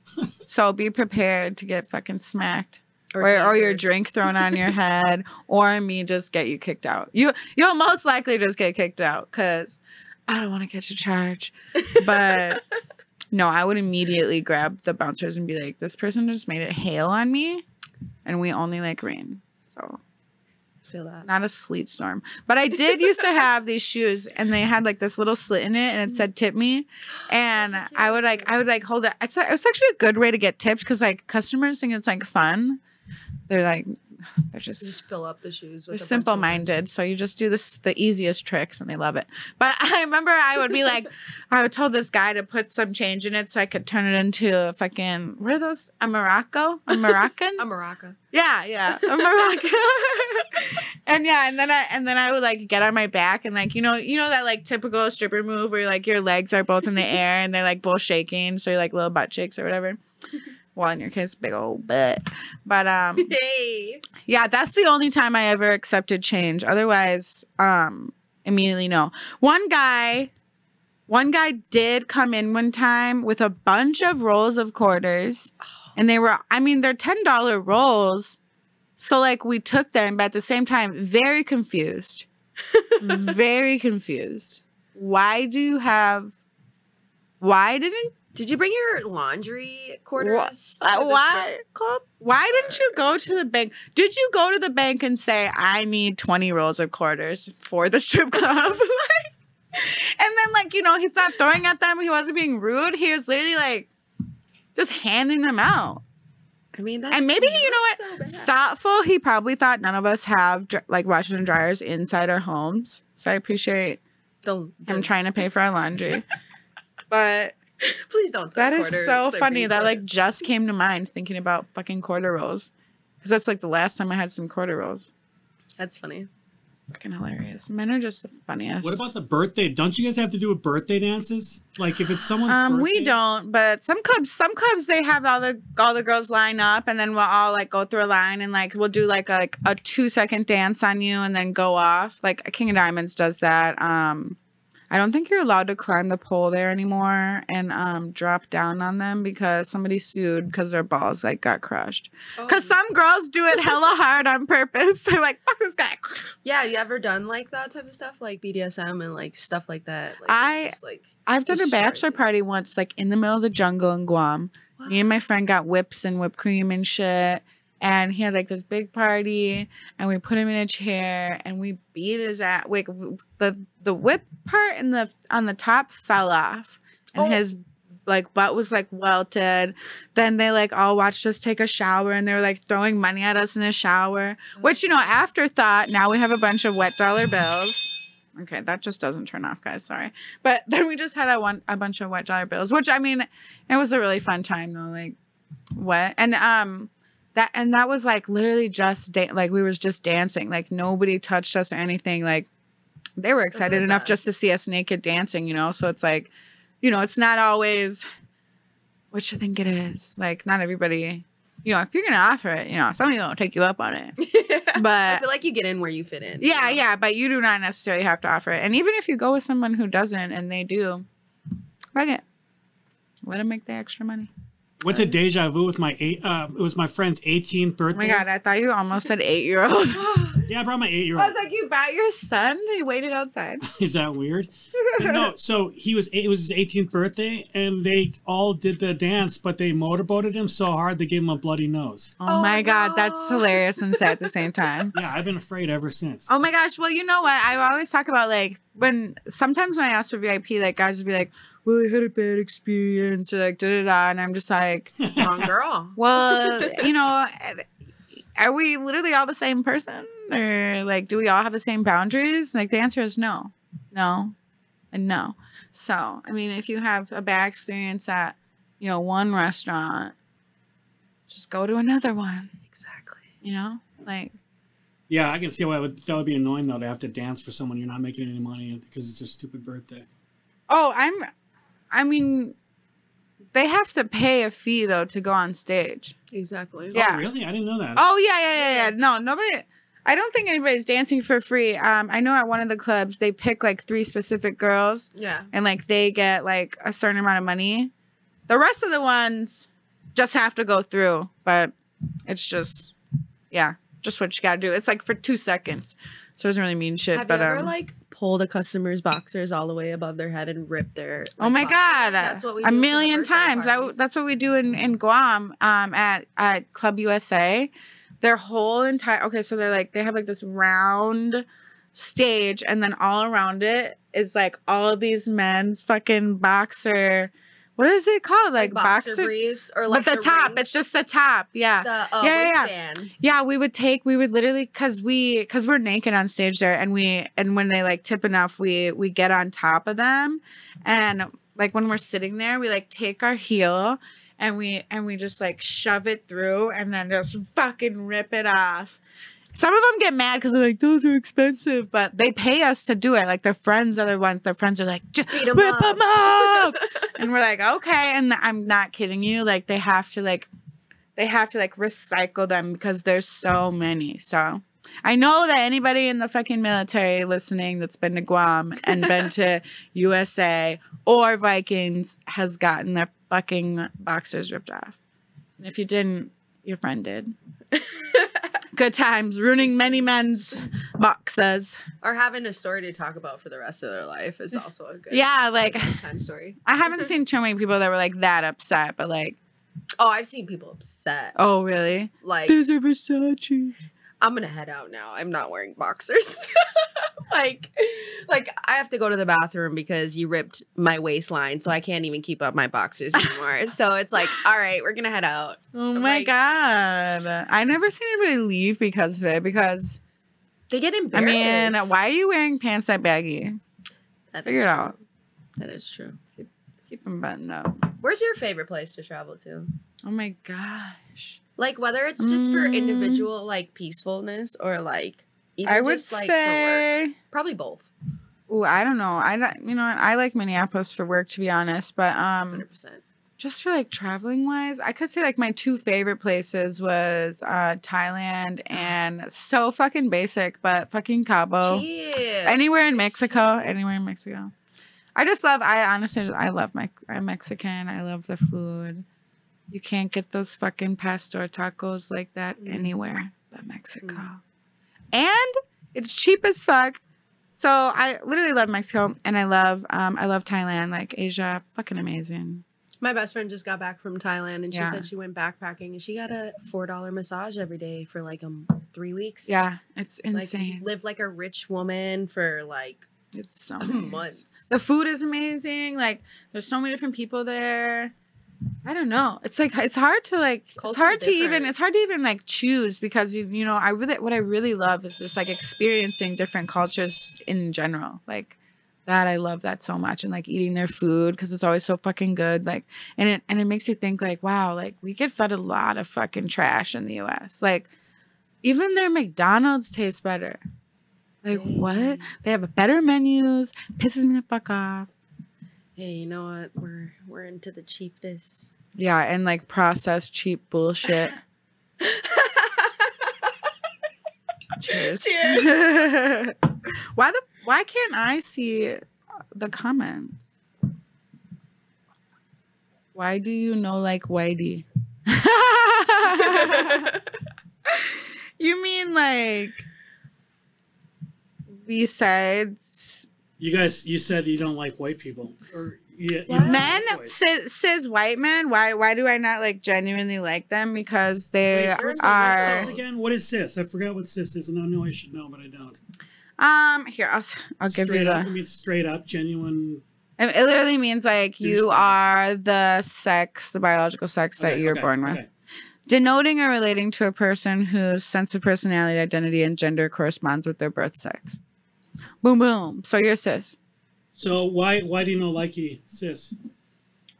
so be prepared to get fucking smacked. Or, or, your drink thrown on your head, or me just get you kicked out. You you'll most likely just get kicked out because I don't want to get you charged. But no, I would immediately grab the bouncers and be like, "This person just made it hail on me, and we only like rain." So feel that. not a sleet storm. But I did used to have these shoes and they had like this little slit in it and it said tip me. And I would like I would like hold it. It's, it's actually a good way to get tipped because like customers think it's like fun. They're like they're just Just fill up the shoes. With they're a bunch of simple minded. So you just do this the easiest tricks and they love it. But I remember I would be like I would tell this guy to put some change in it so I could turn it into a fucking what are those? A Morocco? A Moroccan? A maraca. Yeah, yeah, a Morocco. and yeah, and then I and then I would like get on my back and like you know you know that like typical stripper move where like your legs are both in the air and they're like both shaking, so you're like little butt shakes or whatever. Well, in your case, big old butt. But um, Hey. yeah, that's the only time I ever accepted change. Otherwise, um, immediately no. One guy, one guy did come in one time with a bunch of rolls of quarters, and they were, I mean, they're ten dollar rolls. So like we took them, but at the same time, very confused, very confused. Why do you have? Why didn't Did you bring your laundry quarters? Uh, to the why? club? Why didn't you go to the bank? Did you go to the bank and say, I need 20 rolls of quarters for the strip club? and then, like, you know, he's not throwing at them. He wasn't being rude. He was literally like just handing them out. I mean, that's And maybe he, you know what? so. Thoughtful. He probably thought none of us have like washers and dryers inside our homes. So I appreciate Don't, him trying to pay for our laundry. but Please don't. that is so funny. That like just came to mind thinking about fucking quarter rolls. Because that's like the last time I had some quarter rolls. That's funny. Fucking hilarious. Men are just the funniest. What about the birthday? Don't you guys have to do a birthday dances? Like if it's someone's um, we don't, but some clubs, some clubs they have all the all the girls line up, and then we'll all like go through a line, and like we'll do like a, like a two second dance on you, and then go off. Like King of Diamonds does that. Um, I don't think you're allowed to climb the pole there anymore and um drop down on them because somebody sued because their balls like got crushed. Oh, Because some girls do it hella hard on purpose. They're like, fuck this guy. yeah, you ever done like that type of stuff, like BDSM and like stuff like that? Like, I- just, like I've done a bachelor party once, like in the middle of the jungle in Guam. Me and my friend got whips and whipped cream and shit. And he had like this big party, and we put him in a chair, and we beat his ass. Wait, the the whip part and the on the top fell off, and Oh. his like butt was like welted. Then they like all watched us take a shower, and they were like throwing money at us in the shower. Which you know, afterthought. Now we have a bunch of wet dollar bills. Okay, that just doesn't turn off, guys. Sorry, but then we just had a one a bunch of wet dollar bills, which I mean, it was a really fun time though. Like what and um that and that was like literally just da- like we was just dancing. Like nobody touched us or anything. Like they were excited enough best. just to see us naked dancing, you know. So it's like, you know, it's not always what you think it is. Like not everybody. You know, if you're gonna offer it, you know, somebody will take you up on it. But I feel like you get in where you fit in. you yeah, know? yeah, but you do not necessarily have to offer it. And even if you go with someone who doesn't and they do, fuck it. Let them make the extra money. Went to Deja Vu with my eight. Uh, it was my friend's 18th birthday. Oh my god, I thought you almost said eight year old. Yeah, I brought my eight year old. I was like, you brought your son? They waited outside. Is that weird? no, so he was it was his 18th birthday, and they all did the dance, but they motorboated him so hard they gave him a bloody nose. Oh, Oh, my god, that's hilarious and sad at the same time. Yeah, I've been afraid ever since. Oh my gosh. Well, you know what? I always talk about like when sometimes when I ask for VIP, like guys would be like, "Well, I had a bad experience," or like da da da, and I'm just like, Wrong girl. "Well, you know, eh, are we literally all the same person, or like do we all have the same boundaries?" Like the answer is no, no, and no. So I mean, if you have a bad experience at you know one restaurant, just go to another one. Exactly. You know, like. Yeah, I can see why would, that would be annoying though to have to dance for someone you're not making any money because it's their stupid birthday. Oh, I'm. I mean, they have to pay a fee though to go on stage. Exactly. Yeah. Oh, really? I didn't know that. Oh yeah, yeah, yeah, yeah. No, nobody. I don't think anybody's dancing for free. Um, I know at one of the clubs they pick like three specific girls, Yeah. and like they get like a certain amount of money. The rest of the ones just have to go through, but it's just, yeah, just what you gotta do. It's like for two seconds, so it doesn't really mean shit. Have but you ever um, like pulled a customer's boxers all the way above their head and rip their? Oh like, my boxers? god! That's what we a million times. That, that's what we do in in Guam um, at at Club USA. Their whole entire okay, so they're like they have like this round stage, and then all around it is like all these men's fucking boxer. What is it called? Like, like boxer, boxer. briefs or like but the, top, rings, it's just the top. Yeah. the uh, Yeah, yeah, yeah. Yeah, we would take we would literally cuz we cuz we're naked on stage there and we and when they like tip enough we we get on top of them and like when we're sitting there we like take our heel and we and we just like shove it through and then just fucking rip it off. Some of them get mad because they're like, those are expensive, but they pay us to do it. Like their friends are the ones, their friends are like, "J- Beat 'em rip up." them up. and we're like, okay. And I'm not kidding you. Like they have to like, they have to like recycle them because there's so many. So I know that anybody in the fucking military listening that's been to Guam and been to USA or Vikings has gotten their fucking boxers ripped off. And if you didn't, your friend did. Good times, ruining many men's boxes. or having a story to talk about for the rest of their life is also a good Yeah, like time story. I haven't seen too many people that were like that upset, but like, Oh, I've seen people upset. oh really? Like These are Versace's. I'm gonna head out now. I'm not wearing boxers. like, like I have to go to the bathroom because you ripped my waistline, so I can't even keep up my boxers anymore. so it's like, all right, we're gonna head out. Oh I'm my like- god! I never seen anybody leave because of it. Because They get embarrassed. I mean, why are you wearing pants that baggy? That is Figure it true. out. That is true. Keep them buttoned up. Where's your favorite place to travel to? Oh my gosh! Like whether it's just for Mm. individual like peacefulness or like even I would just like for say, Probably both. oh, I don't know. I you know? I like Minneapolis for work to be honest, but um, Hundred percent. just for like traveling wise, I could say like my two favorite places was uh Thailand and so fucking basic, but fucking Cabo. Anywhere in Mexico, anywhere in Mexico. I just love. I honestly, I love my. I'm Mexican. I love the food. You can't get those fucking pastor tacos like that Mm. anywhere but Mexico, and it's cheap as fuck. So I literally love Mexico, and I love. Um, I love Thailand. Like Asia, fucking amazing. My best friend just got back from Thailand and she Yeah. said she went backpacking and she got a four dollar massage every day for like um three weeks. Yeah, it's Like insane. live like a rich woman for like it's so nice. months. The food is amazing. Like there's so many different people there. I don't know. It's like it's hard to like it's Culture's hard to even it's hard to even like choose because you you know I really what I really love is just like experiencing different cultures in general. Like that I love that so much and like eating their food because it's always so fucking good. Like and it and it makes you think like wow like we get fed a lot of fucking trash in the U.S. Like even their McDonald's tastes better. Like what? Mm-hmm. They have better menus. Pisses me the fuck off. Hey, you know what? We're we're into the cheapness. Yeah, and like processed cheap bullshit. Cheers. Cheers. why the why can't I see the comment? Why do you know like Whitey? you mean like besides You guys, you said you don't like white people, or yeah, you Men, like white. cis, cis white men. Why? Why do I not like genuinely like them? Because they Wait, first, are. What's cis again? What is cis? I forgot what cis is, and I know I should know, but I don't. Um, here I'll s- I'll give straight you up, the. I mean, straight up, genuine. It it literally means like you are the sex, the biological sex that you're okay, born with. okay. Denoting or relating to a person whose sense of personality, identity, and gender corresponds with their birth sex. Boom, boom. So you're cis. So why why do you not like you cis?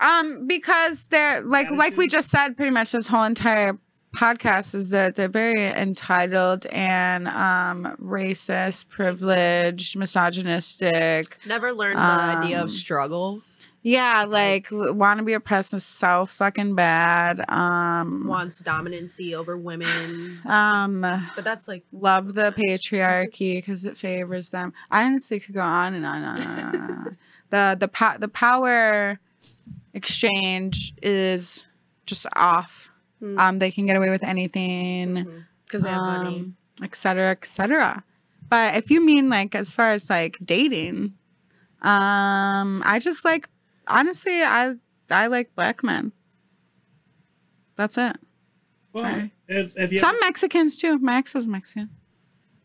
Um, because they're like like we just said, pretty much this whole entire podcast is that they're very entitled and um racist, privileged, misogynistic. Never learned the idea Um, of struggle. Yeah, like want to be oppressed is so fucking bad. Um, Wants dominancy over women. um, But that's like love the patriarchy because it favors them. I honestly could go on and on and on. And on. the the po- the power exchange is just off. Hmm. Um, they can get away with anything, because they have money. um, et cetera, et cetera. But if you mean like as far as like dating, um, I just like honestly, I I like black men. That's it. Well, Sorry. have, have you Some Mexicans too. My ex was Mexican.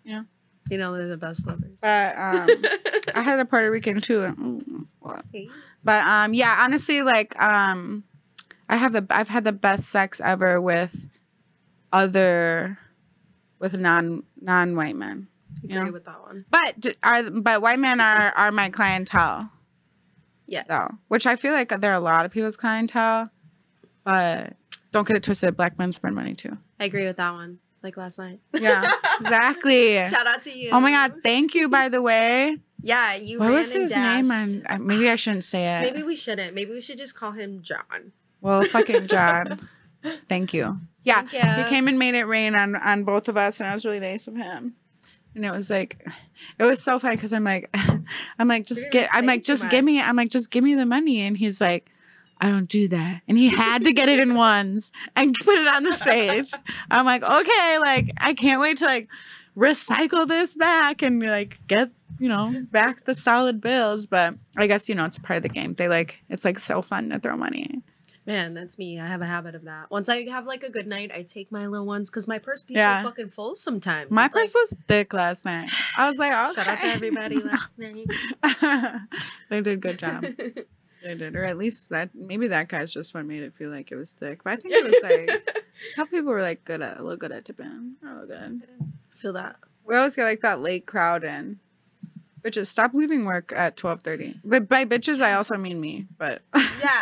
Yeah. You know, they're the best lovers. But um, I had a Puerto Rican too. and, mm. But um, yeah, honestly, like um, I have the I've had the best sex ever with other with non non white men. Agree know? with that one. But are but white men are are my clientele Yes. though, which I feel like there are a lot of people's clientele. But don't get it twisted. Black men spend money too. I agree with that one. Like last night. Yeah, exactly. Shout out to you. Oh my god! Thank you. By the way, Yeah, you. what was his name? dashed. I'm, I, maybe I shouldn't say it. Maybe we shouldn't. Maybe we should just call him John. Well, fucking John. Thank you. Yeah, Thank ya. he came and made it rain on on both of us, and it was really nice of him. And it was like, it was so fun because I'm like, I'm like, just get, I'm like, just give me. I'm like, just give me the money, and he's like, I don't do that, and he had to get it in ones and put it on the stage. I'm like, okay, like I can't wait to like recycle this back and like get you know back the solid bills. But I guess you know it's part of the game. They like it's like so fun to throw money. Man, that's me. I have a habit of that. Once I have like a good night, I take my little ones because my purse be Yeah. so fucking full sometimes. My It's purse like, was thick last night. I was like, okay. Shout out to everybody last night. they did a good job. They did, or at least that maybe that guy's just what made it feel like it was thick. But I think it was like a couple people were like good at a little good at tipping. Oh, good. Feel that. We always get like that late crowd in. Bitches, stop leaving work at twelve thirty. But by bitches, I also mean me. But Yeah.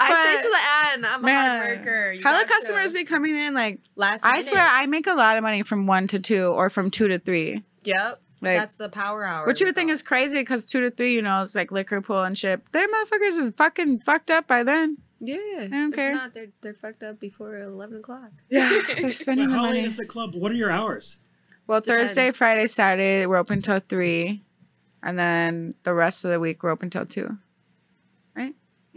I stay to the end. I'm a Man, hard worker. You Hella got to. customers be coming in like last. I minute. swear I make a lot of money from one to two or from two to three. Yep. Like- that's the power hour. Which you would think is crazy because two to three, you know, it's like liquor pool and shit. Their motherfuckers is fucking fucked up by then. Yeah. I don't care. Not, they're they're fucked up before eleven o'clock. Yeah, they're spending Well, the how late money. is the club? What are your hours? Well, Thursday, Friday, Saturday, we're open till three, and then the rest of the week we're open till two.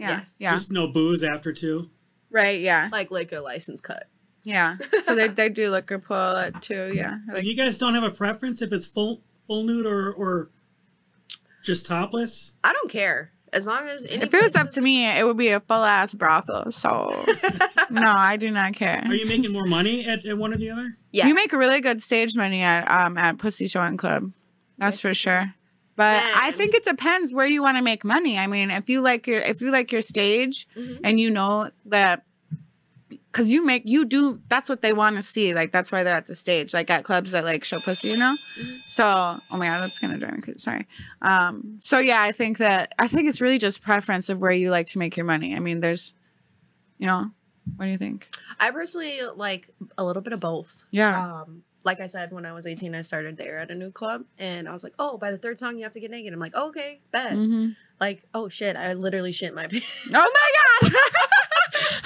Right? Yeah. Yes. Yeah. Just no booze after two. right. Yeah. Like liquor license cut. Yeah. So they they do liquor pull at two. Yeah. Like, Like, you guys don't have a preference if it's full full nude or or just topless? I don't care as long as if it was up to me, it would be a full ass brothel. So no, I do not care. Are you making more money at, at one or the other? Yeah. You make really good stage money at um at Pussy Showing Club. That's Yes, for sure. But I think it depends where you want to make money. I mean, if you like your if you like your stage Mhm. and you know that because you make you do that's what they want to see. Like that's why they're at the stage, like at clubs that like show pussy, you know. Mhm. So oh my god, that's gonna drive me crazy. Sorry. Um. So yeah, I think that I think it's really just preference of where you like to make your money. I mean, there's, you know, what do you think? I personally like a little bit of both. Yeah. Um, like I said, when I was 18, I started there at a new club, and I was like, "Oh, by the third song, you have to get naked." I'm like, "Okay, bet." hmm Like, oh shit, I literally shit my pants. Oh my god.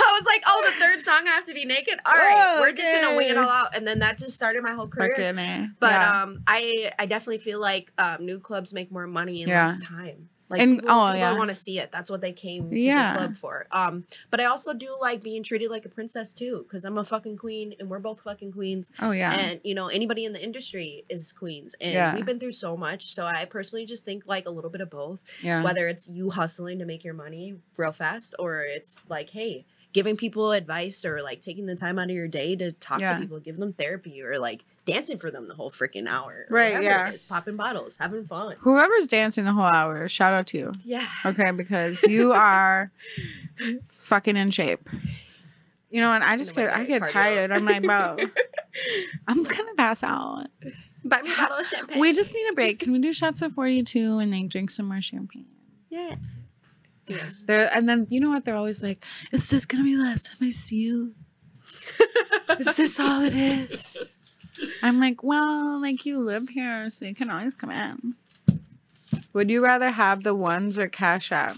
I was like, "Oh, the third song, I have to be naked." All right, we're just gonna wing it all out, and then that just started my whole career. Fucking But yeah. um, I I definitely feel like um, new clubs make more money in Yeah. less time. Like And- people, oh, people yeah. want to see it. That's what they came to Yeah. the club for. Um, but I also do like being treated like a princess too, because I'm a fucking queen, and we're both fucking queens. Oh yeah. And you know, anybody in the industry is queens, and Yeah. we've been through so much. So I personally just think like a little bit of both. yeah. Whether it's you hustling to make your money real fast, or it's like, hey, giving people advice, or like taking the time out of your day to talk Yeah. to people, give them therapy, or like dancing for them the whole freaking hour. Right, yeah. It is, popping bottles, having fun. Whoever's dancing the whole hour, shout out to you. Yeah. Okay, because you are fucking in shape. You know, and I just get I get tired. I'm like, bro, I'm gonna pass out. Buy me a bottle of champagne. We just need a break. Can we do shots of 42 and then drink some more champagne? yeah. Yeah. They're, and then you know what? They're always like, "Is this gonna be the last time I see you? Is this all it is?" I'm like, "Well, like you live here, so you can always come in." Would you rather have the ones or Cash App?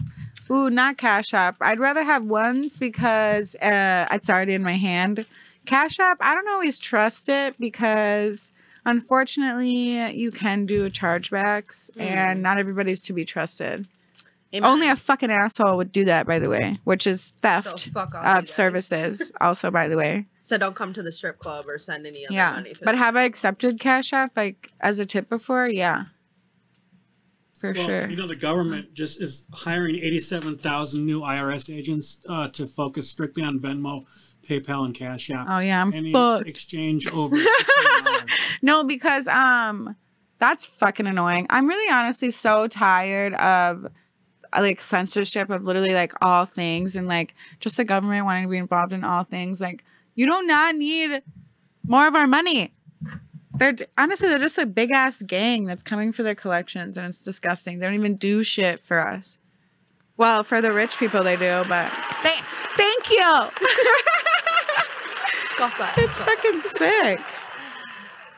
Ooh, not Cash App. I'd rather have ones because uh, it's already in my hand. Cash App, I don't always trust it because unfortunately you can do chargebacks and not everybody's to be trusted. Amen. Only a fucking asshole would do that, by the way, which is so theft fuck off, of services. also, by the way, So don't come to the strip club or send any other yeah. money. To But have I accepted Cash App like as a tip before? Yeah, for Well, sure. you know, the government just is hiring 87,000 new IRS agents uh, to focus strictly on Venmo, PayPal, and Cash App. Oh yeah, I'm Any fucked. exchange over No, because um, that's fucking annoying. I'm really honestly so tired of Uh, like censorship of literally like all things and like just the government wanting to be involved in all things. Like you do not need more of our money. They're honestly they're just a big ass gang that's coming for their collections and it's disgusting. They don't even do shit for us. Well, for the rich people they do, but they, thank you. That. It's fucking sick.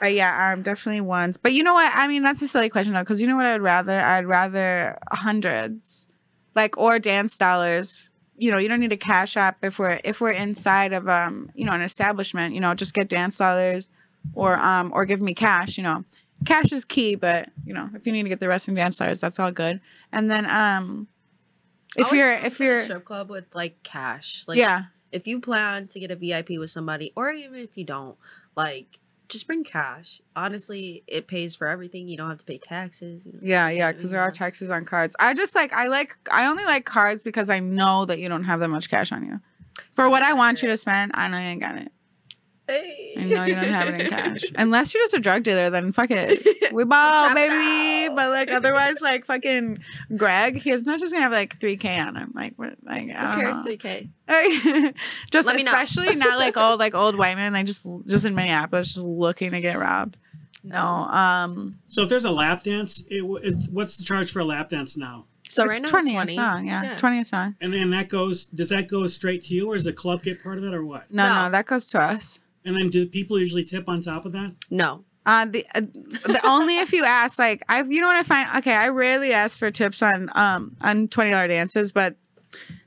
But yeah, um, definitely ones. But you know what? I mean, that's a silly question though, because you know what I'd rather? I'd rather hundreds, like or dance dollars. You know, you don't need a cash app if we're if we're inside of um, you know, an establishment. You know, just get dance dollars, or um, or give me cash. You know, cash is key, but you know, if you need to get the rest in dance dollars, that's all good. And then um, if you're if you're strip club with like cash, like yeah if you plan to get a VIP with somebody, or even if you don't, like just bring cash. Honestly, it pays for everything. You don't have to pay taxes. You know, Yeah, yeah, because there are taxes on cards. I just like I like I only like cards because I know that you don't have that much cash on you. For what I want you to spend, I know you ain't got it. Hey. I know you don't have it in cash. Unless you're just a drug dealer, then fuck it. We ball, baby. out. But like otherwise, like fucking Greg, he's not just gonna have like three K on him. Like what like I Who don't cares? know. Three K. just Let me know. especially not like old like old white men, like just just in Minneapolis, just looking to get robbed. No, um, So if there's a lap dance, it, it's, what's the charge for a lap dance now? So it's right now twenty, it's a song, yeah, Yeah. twenty a song. And then that goes, does that go straight to you or does the club get part of that or what? No, no, No. that goes to us. And then do people usually tip on top of that? No. Uh, the, uh, the only if you ask, like I, you know what I find? Okay, I rarely ask for tips on um on twenty dollar dances, but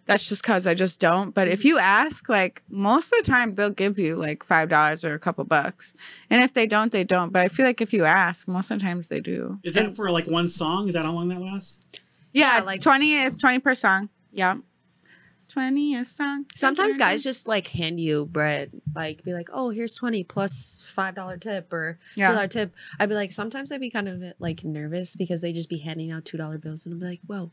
that's just cause I just don't. But if you ask, like most of the time they'll give you like five dollars or a couple bucks, and if they don't, they don't. But I feel like if you ask, most of the times they do. Is that for like one song? Is that how long that lasts? Yeah, Yeah, like like- 20, 20 per song. Yeah, twenty a song. Sometimes guys just like hand you bread, like be like, "Oh, here's twenty plus five dollar tip or two Yeah. dollar tip." I'd be like, sometimes I'd be kind of like nervous because they just be handing out two dollar bills, and I'd be like, "Whoa,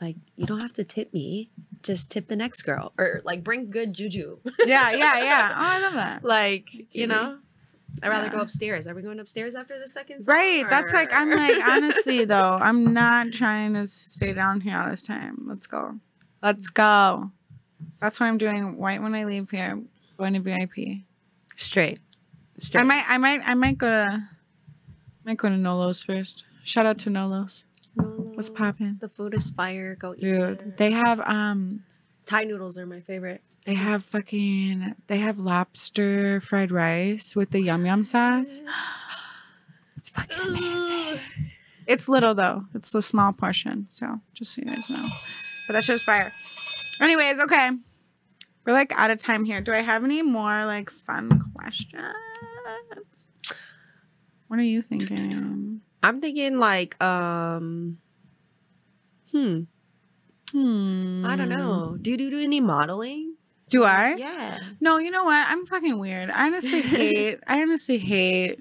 like you don't have to tip me, just tip the next girl or like bring good juju." yeah, yeah, yeah. Oh, I love that. like you know, I'd rather Yeah. go upstairs. Are we going upstairs after the second? Song, Right. That's like I'm like honestly though, I'm not trying to stay down here all this time. Let's go. Let's go. That's what I'm doing right when I leave here. Going to VIP. straight, straight. I might I might I might go to might go to Nolos first. Shout out to Nolos. What's popping? The food is fire. Go eat Dude. it. They have um Thai noodles are my favorite. they have fucking they have lobster fried rice with the yum yum sauce. It's fucking amazing. It's little though. It's a small portion. So just so you guys know. But that show's fire. Anyways, okay. We're like out of time here. Do I have any more like fun questions? What are you thinking? I'm thinking like um Hmm. Hmm. I don't know. Do you do any modeling? Do I? Yeah. No, you know what? I'm fucking weird. I honestly hate. I honestly hate.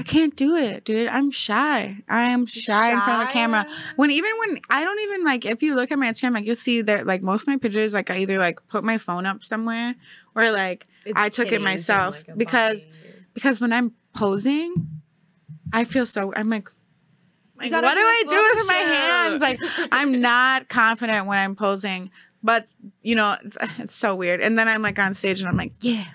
I can't do it, dude. I'm shy. I am shy, in front of a camera. When even when I don't even like, if you look at my Instagram, like you'll see that like most of my pictures, like I either like put my phone up somewhere or like I took it myself like, because- body. because when I'm posing, I feel so. I'm like. Like, what do I do with my hands? Like, I'm not confident when I'm posing, but you know, it's so weird. And then I'm like on stage and I'm like, yeah,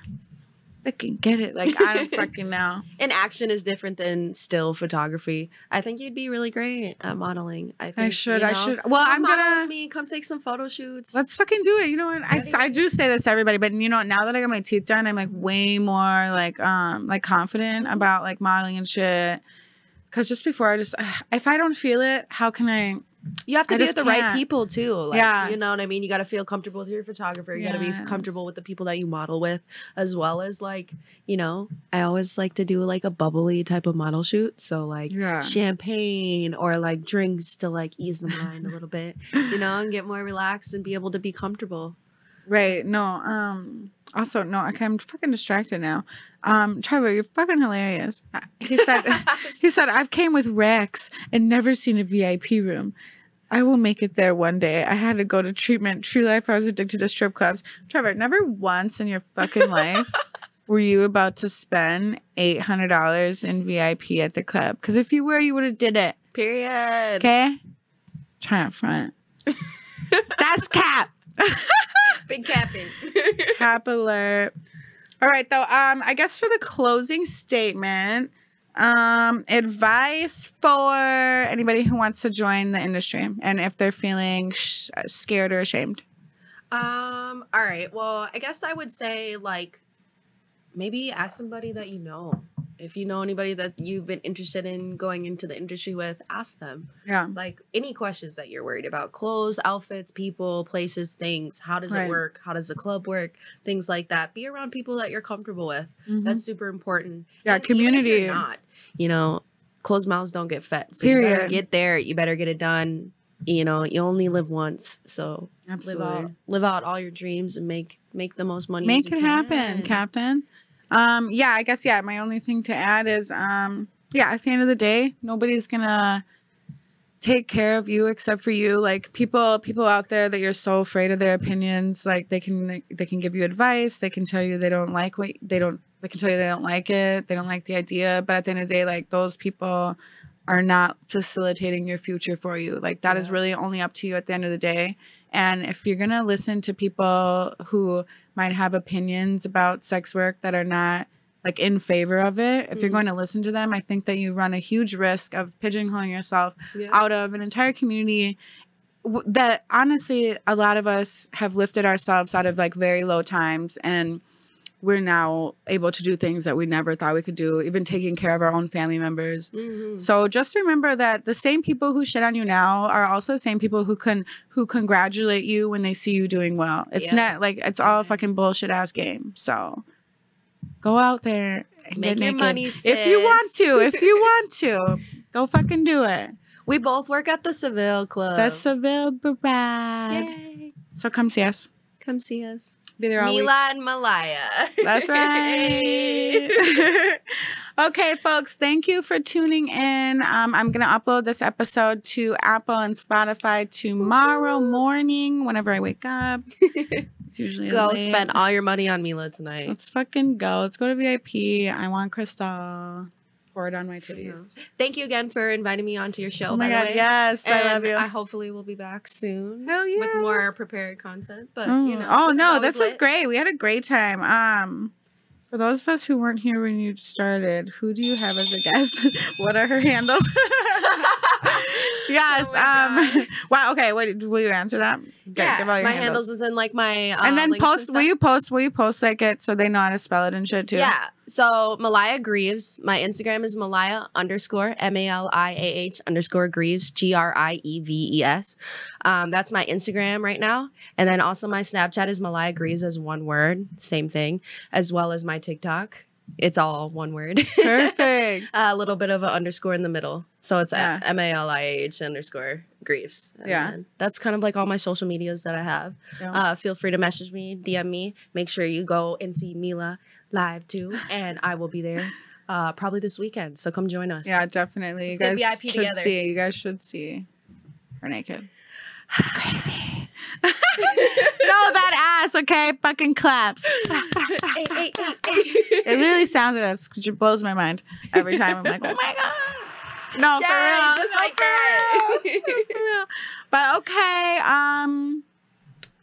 I can get it. Like, I don't fucking know. And action is different than still photography. I think you'd be really great at modeling. I think should, you I should- well, I'm gonna- me. Come take some photo shoots. Let's fucking do it. You know what? I, I do say this to everybody, but you know, what? now that I got my teeth done, I'm like way more like um like confident about like modeling and shit. Cause just before I just if I don't feel it, how can I? You have to I be with the right can't. people too. Like, Yeah. You know what I mean? You got to feel comfortable with your photographer. You got to be comfortable with the people that you model with, as well as like, you know, I always like to do like a bubbly type of model shoot. So like Yeah. champagne or like drinks to like ease the mind a little bit, you know, and get more relaxed and be able to be comfortable. Right. No. Um. Also, no. Okay, I'm fucking distracted now. Um, Trevor, you're fucking hilarious. Uh, He said. he said I've came with Rex and never seen a VIP room. I will make it there one day. I had to go to treatment. True life. I was addicted to strip clubs. Trevor, never once in your fucking life were you about to spend eight hundred dollars in VIP at the club. Because if you were, you would have did it. Period. Okay. Try not front. That's cap. Big capping. Cap alert. All right, though. Um, I guess for the closing statement, um, advice for anybody who wants to join the industry and if they're feeling sh- scared or ashamed. Um, all right. Well, I guess I would say like maybe ask somebody that you know. If you know anybody that you've been interested in going into the industry with, ask them. Yeah. Like any questions that you're worried about. Clothes, outfits, people, places, things. How does Right. it work? How does the club work? Things like that. Be around people that you're comfortable with. Mhm. That's super important. Yeah, And even if you're community. not, you know, closed mouths don't get fed. So you better Period. get there. You better get it done. You know, you only live once, so Absolutely. live out live out all your dreams and make make the most money. Make it happen. Captain. Um, yeah, I guess yeah, my only thing to add is um yeah, at the end of the day, nobody's gonna take care of you except for you. Like people people out there that you're so afraid of their opinions, like they can they can give you advice, they can tell you they don't like what they don't they can tell you they don't like it, they don't like the idea, but at the end of the day, like those people are not facilitating your future for you. Like that is Yeah. really only up to you at the end of the day. And if you're gonna listen to people who might have opinions about sex work that are not like in favor of it, if you're Mhm. going to listen to them, I think that you run a huge risk of pigeonholing yourself Yeah. out of an entire community that honestly a lot of us have lifted ourselves out of like very low times and we're now able to do things that we never thought we could do even taking care of our own family members Mhm. so just remember that the same people who shit on you now are also the same people who can who congratulate you when they see you doing well. It's Yeah. not like it's all a fucking bullshit ass game. So go out there and Make get your naked. money, if you want to. If you want to, go fucking do it. We both work at the Seville Club. The Seville Brad. Yay. So come see us. Come see us. Be there all week. Mila and Maliah. That's right. okay, folks, thank you for tuning in. Um, I'm going to upload this episode to Apple and Spotify tomorrow morning whenever I wake up. It's usually Go late. spend all your money on Mila tonight. Let's fucking go. Let's go to VIP. I want Crystal. Pour it on my titties. Thank you again for inviting me onto your show. Oh my by God, the way. yes. I love And you. I hopefully will be back soon. Hell yeah. With more prepared content. But Mm. you know. oh this no, this was great. We had a great time. Um, for those of us who weren't here when you started, who do you have as a guest? what are her handles? yes. Oh um. Wow. Okay. Wait. Will you answer that? Good, Yeah, give all your my handles. is in like my uh, and then links post. stuff. Will you post? Will you post like it so they know how to spell it and shit too? Yeah. So Maliah Grieves. My Instagram is Maliah underscore M A L I A H underscore Grieves G R I E V E S. Um, that's my Instagram right now, and then also my Snapchat is Maliah Grieves as one word, same thing, as well as my TikTok. It's all one word. Perfect. a little bit of an underscore in the middle. So it's. M A L I H underscore Grieves. And Yeah. That's kind of like all my social medias that I have. Yeah. Uh, feel free to message me, DM me. Make sure you go and see Mila live too. And I will be there uh, probably this weekend. So come join us. Yeah, definitely. Let's you guys VIP should together. see. You guys should see her naked. It's crazy. no, that ass. Okay, fucking claps. It literally sounds like that. It blows my mind every time. I'm like, oh my god. No, for real. just No, like for that. real. For real. But okay, um,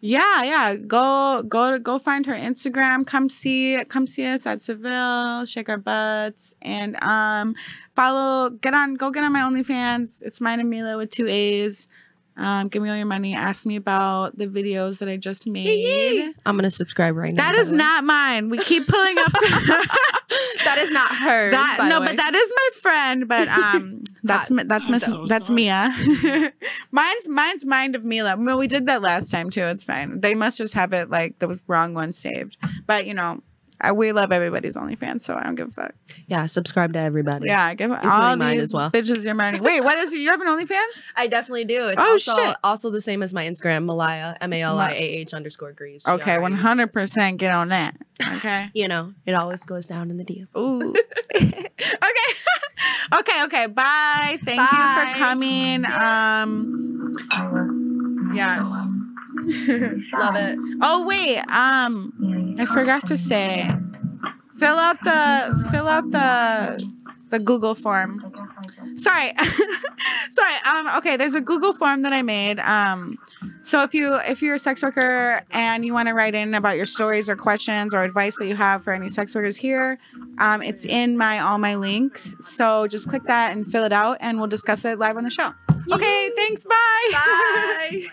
yeah, yeah. Go, go, go find her Instagram. Come see, come see us at Seville. Shake our butts and um, follow. Get on, go get on my OnlyFans. It's mine and Mila with two A's. Um, give me all your money. Ask me about the videos that I just made. I'm going to subscribe right now. That by is the way. not mine. We keep pulling up. that is not hers. that no, but that is my friend. But um, that's Hot. mi- that's I'm Miss so that's sorry. Mia. mine's mine's mind of Mila. Well, we did that last time too. It's fine. They must just have it like the wrong one saved. But you know, I, we love everybody's OnlyFans, so I don't give a fuck. yeah, subscribe to everybody. Yeah, I give all mine these as well. bitches your money. Wait, what is it? You have an OnlyFans? I definitely do. It's Oh, also, shit. also the same as my Instagram, Maliah, M A L I A H underscore Grieves. Okay, one hundred percent. get on that. Okay. You know, it always goes down in the DMs. Ooh. okay. okay, okay. Bye. Thank you for coming. Um Yes. Love it. Oh wait, um I forgot to say fill out the fill out the the Google form. Sorry. Sorry. Um okay, there's a Google form that I made. Um so if you if you're a sex worker and you want to write in about your stories or questions or advice that you have for any sex workers here, um, it's in my all my links. So just click that and fill it out and we'll discuss it live on the show. Okay, thanks. Bye. Bye.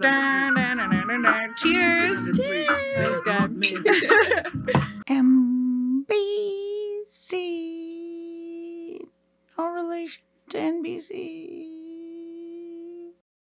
Dun, dun, dun. Cheers. Cheers. MBC. No relation to NBC.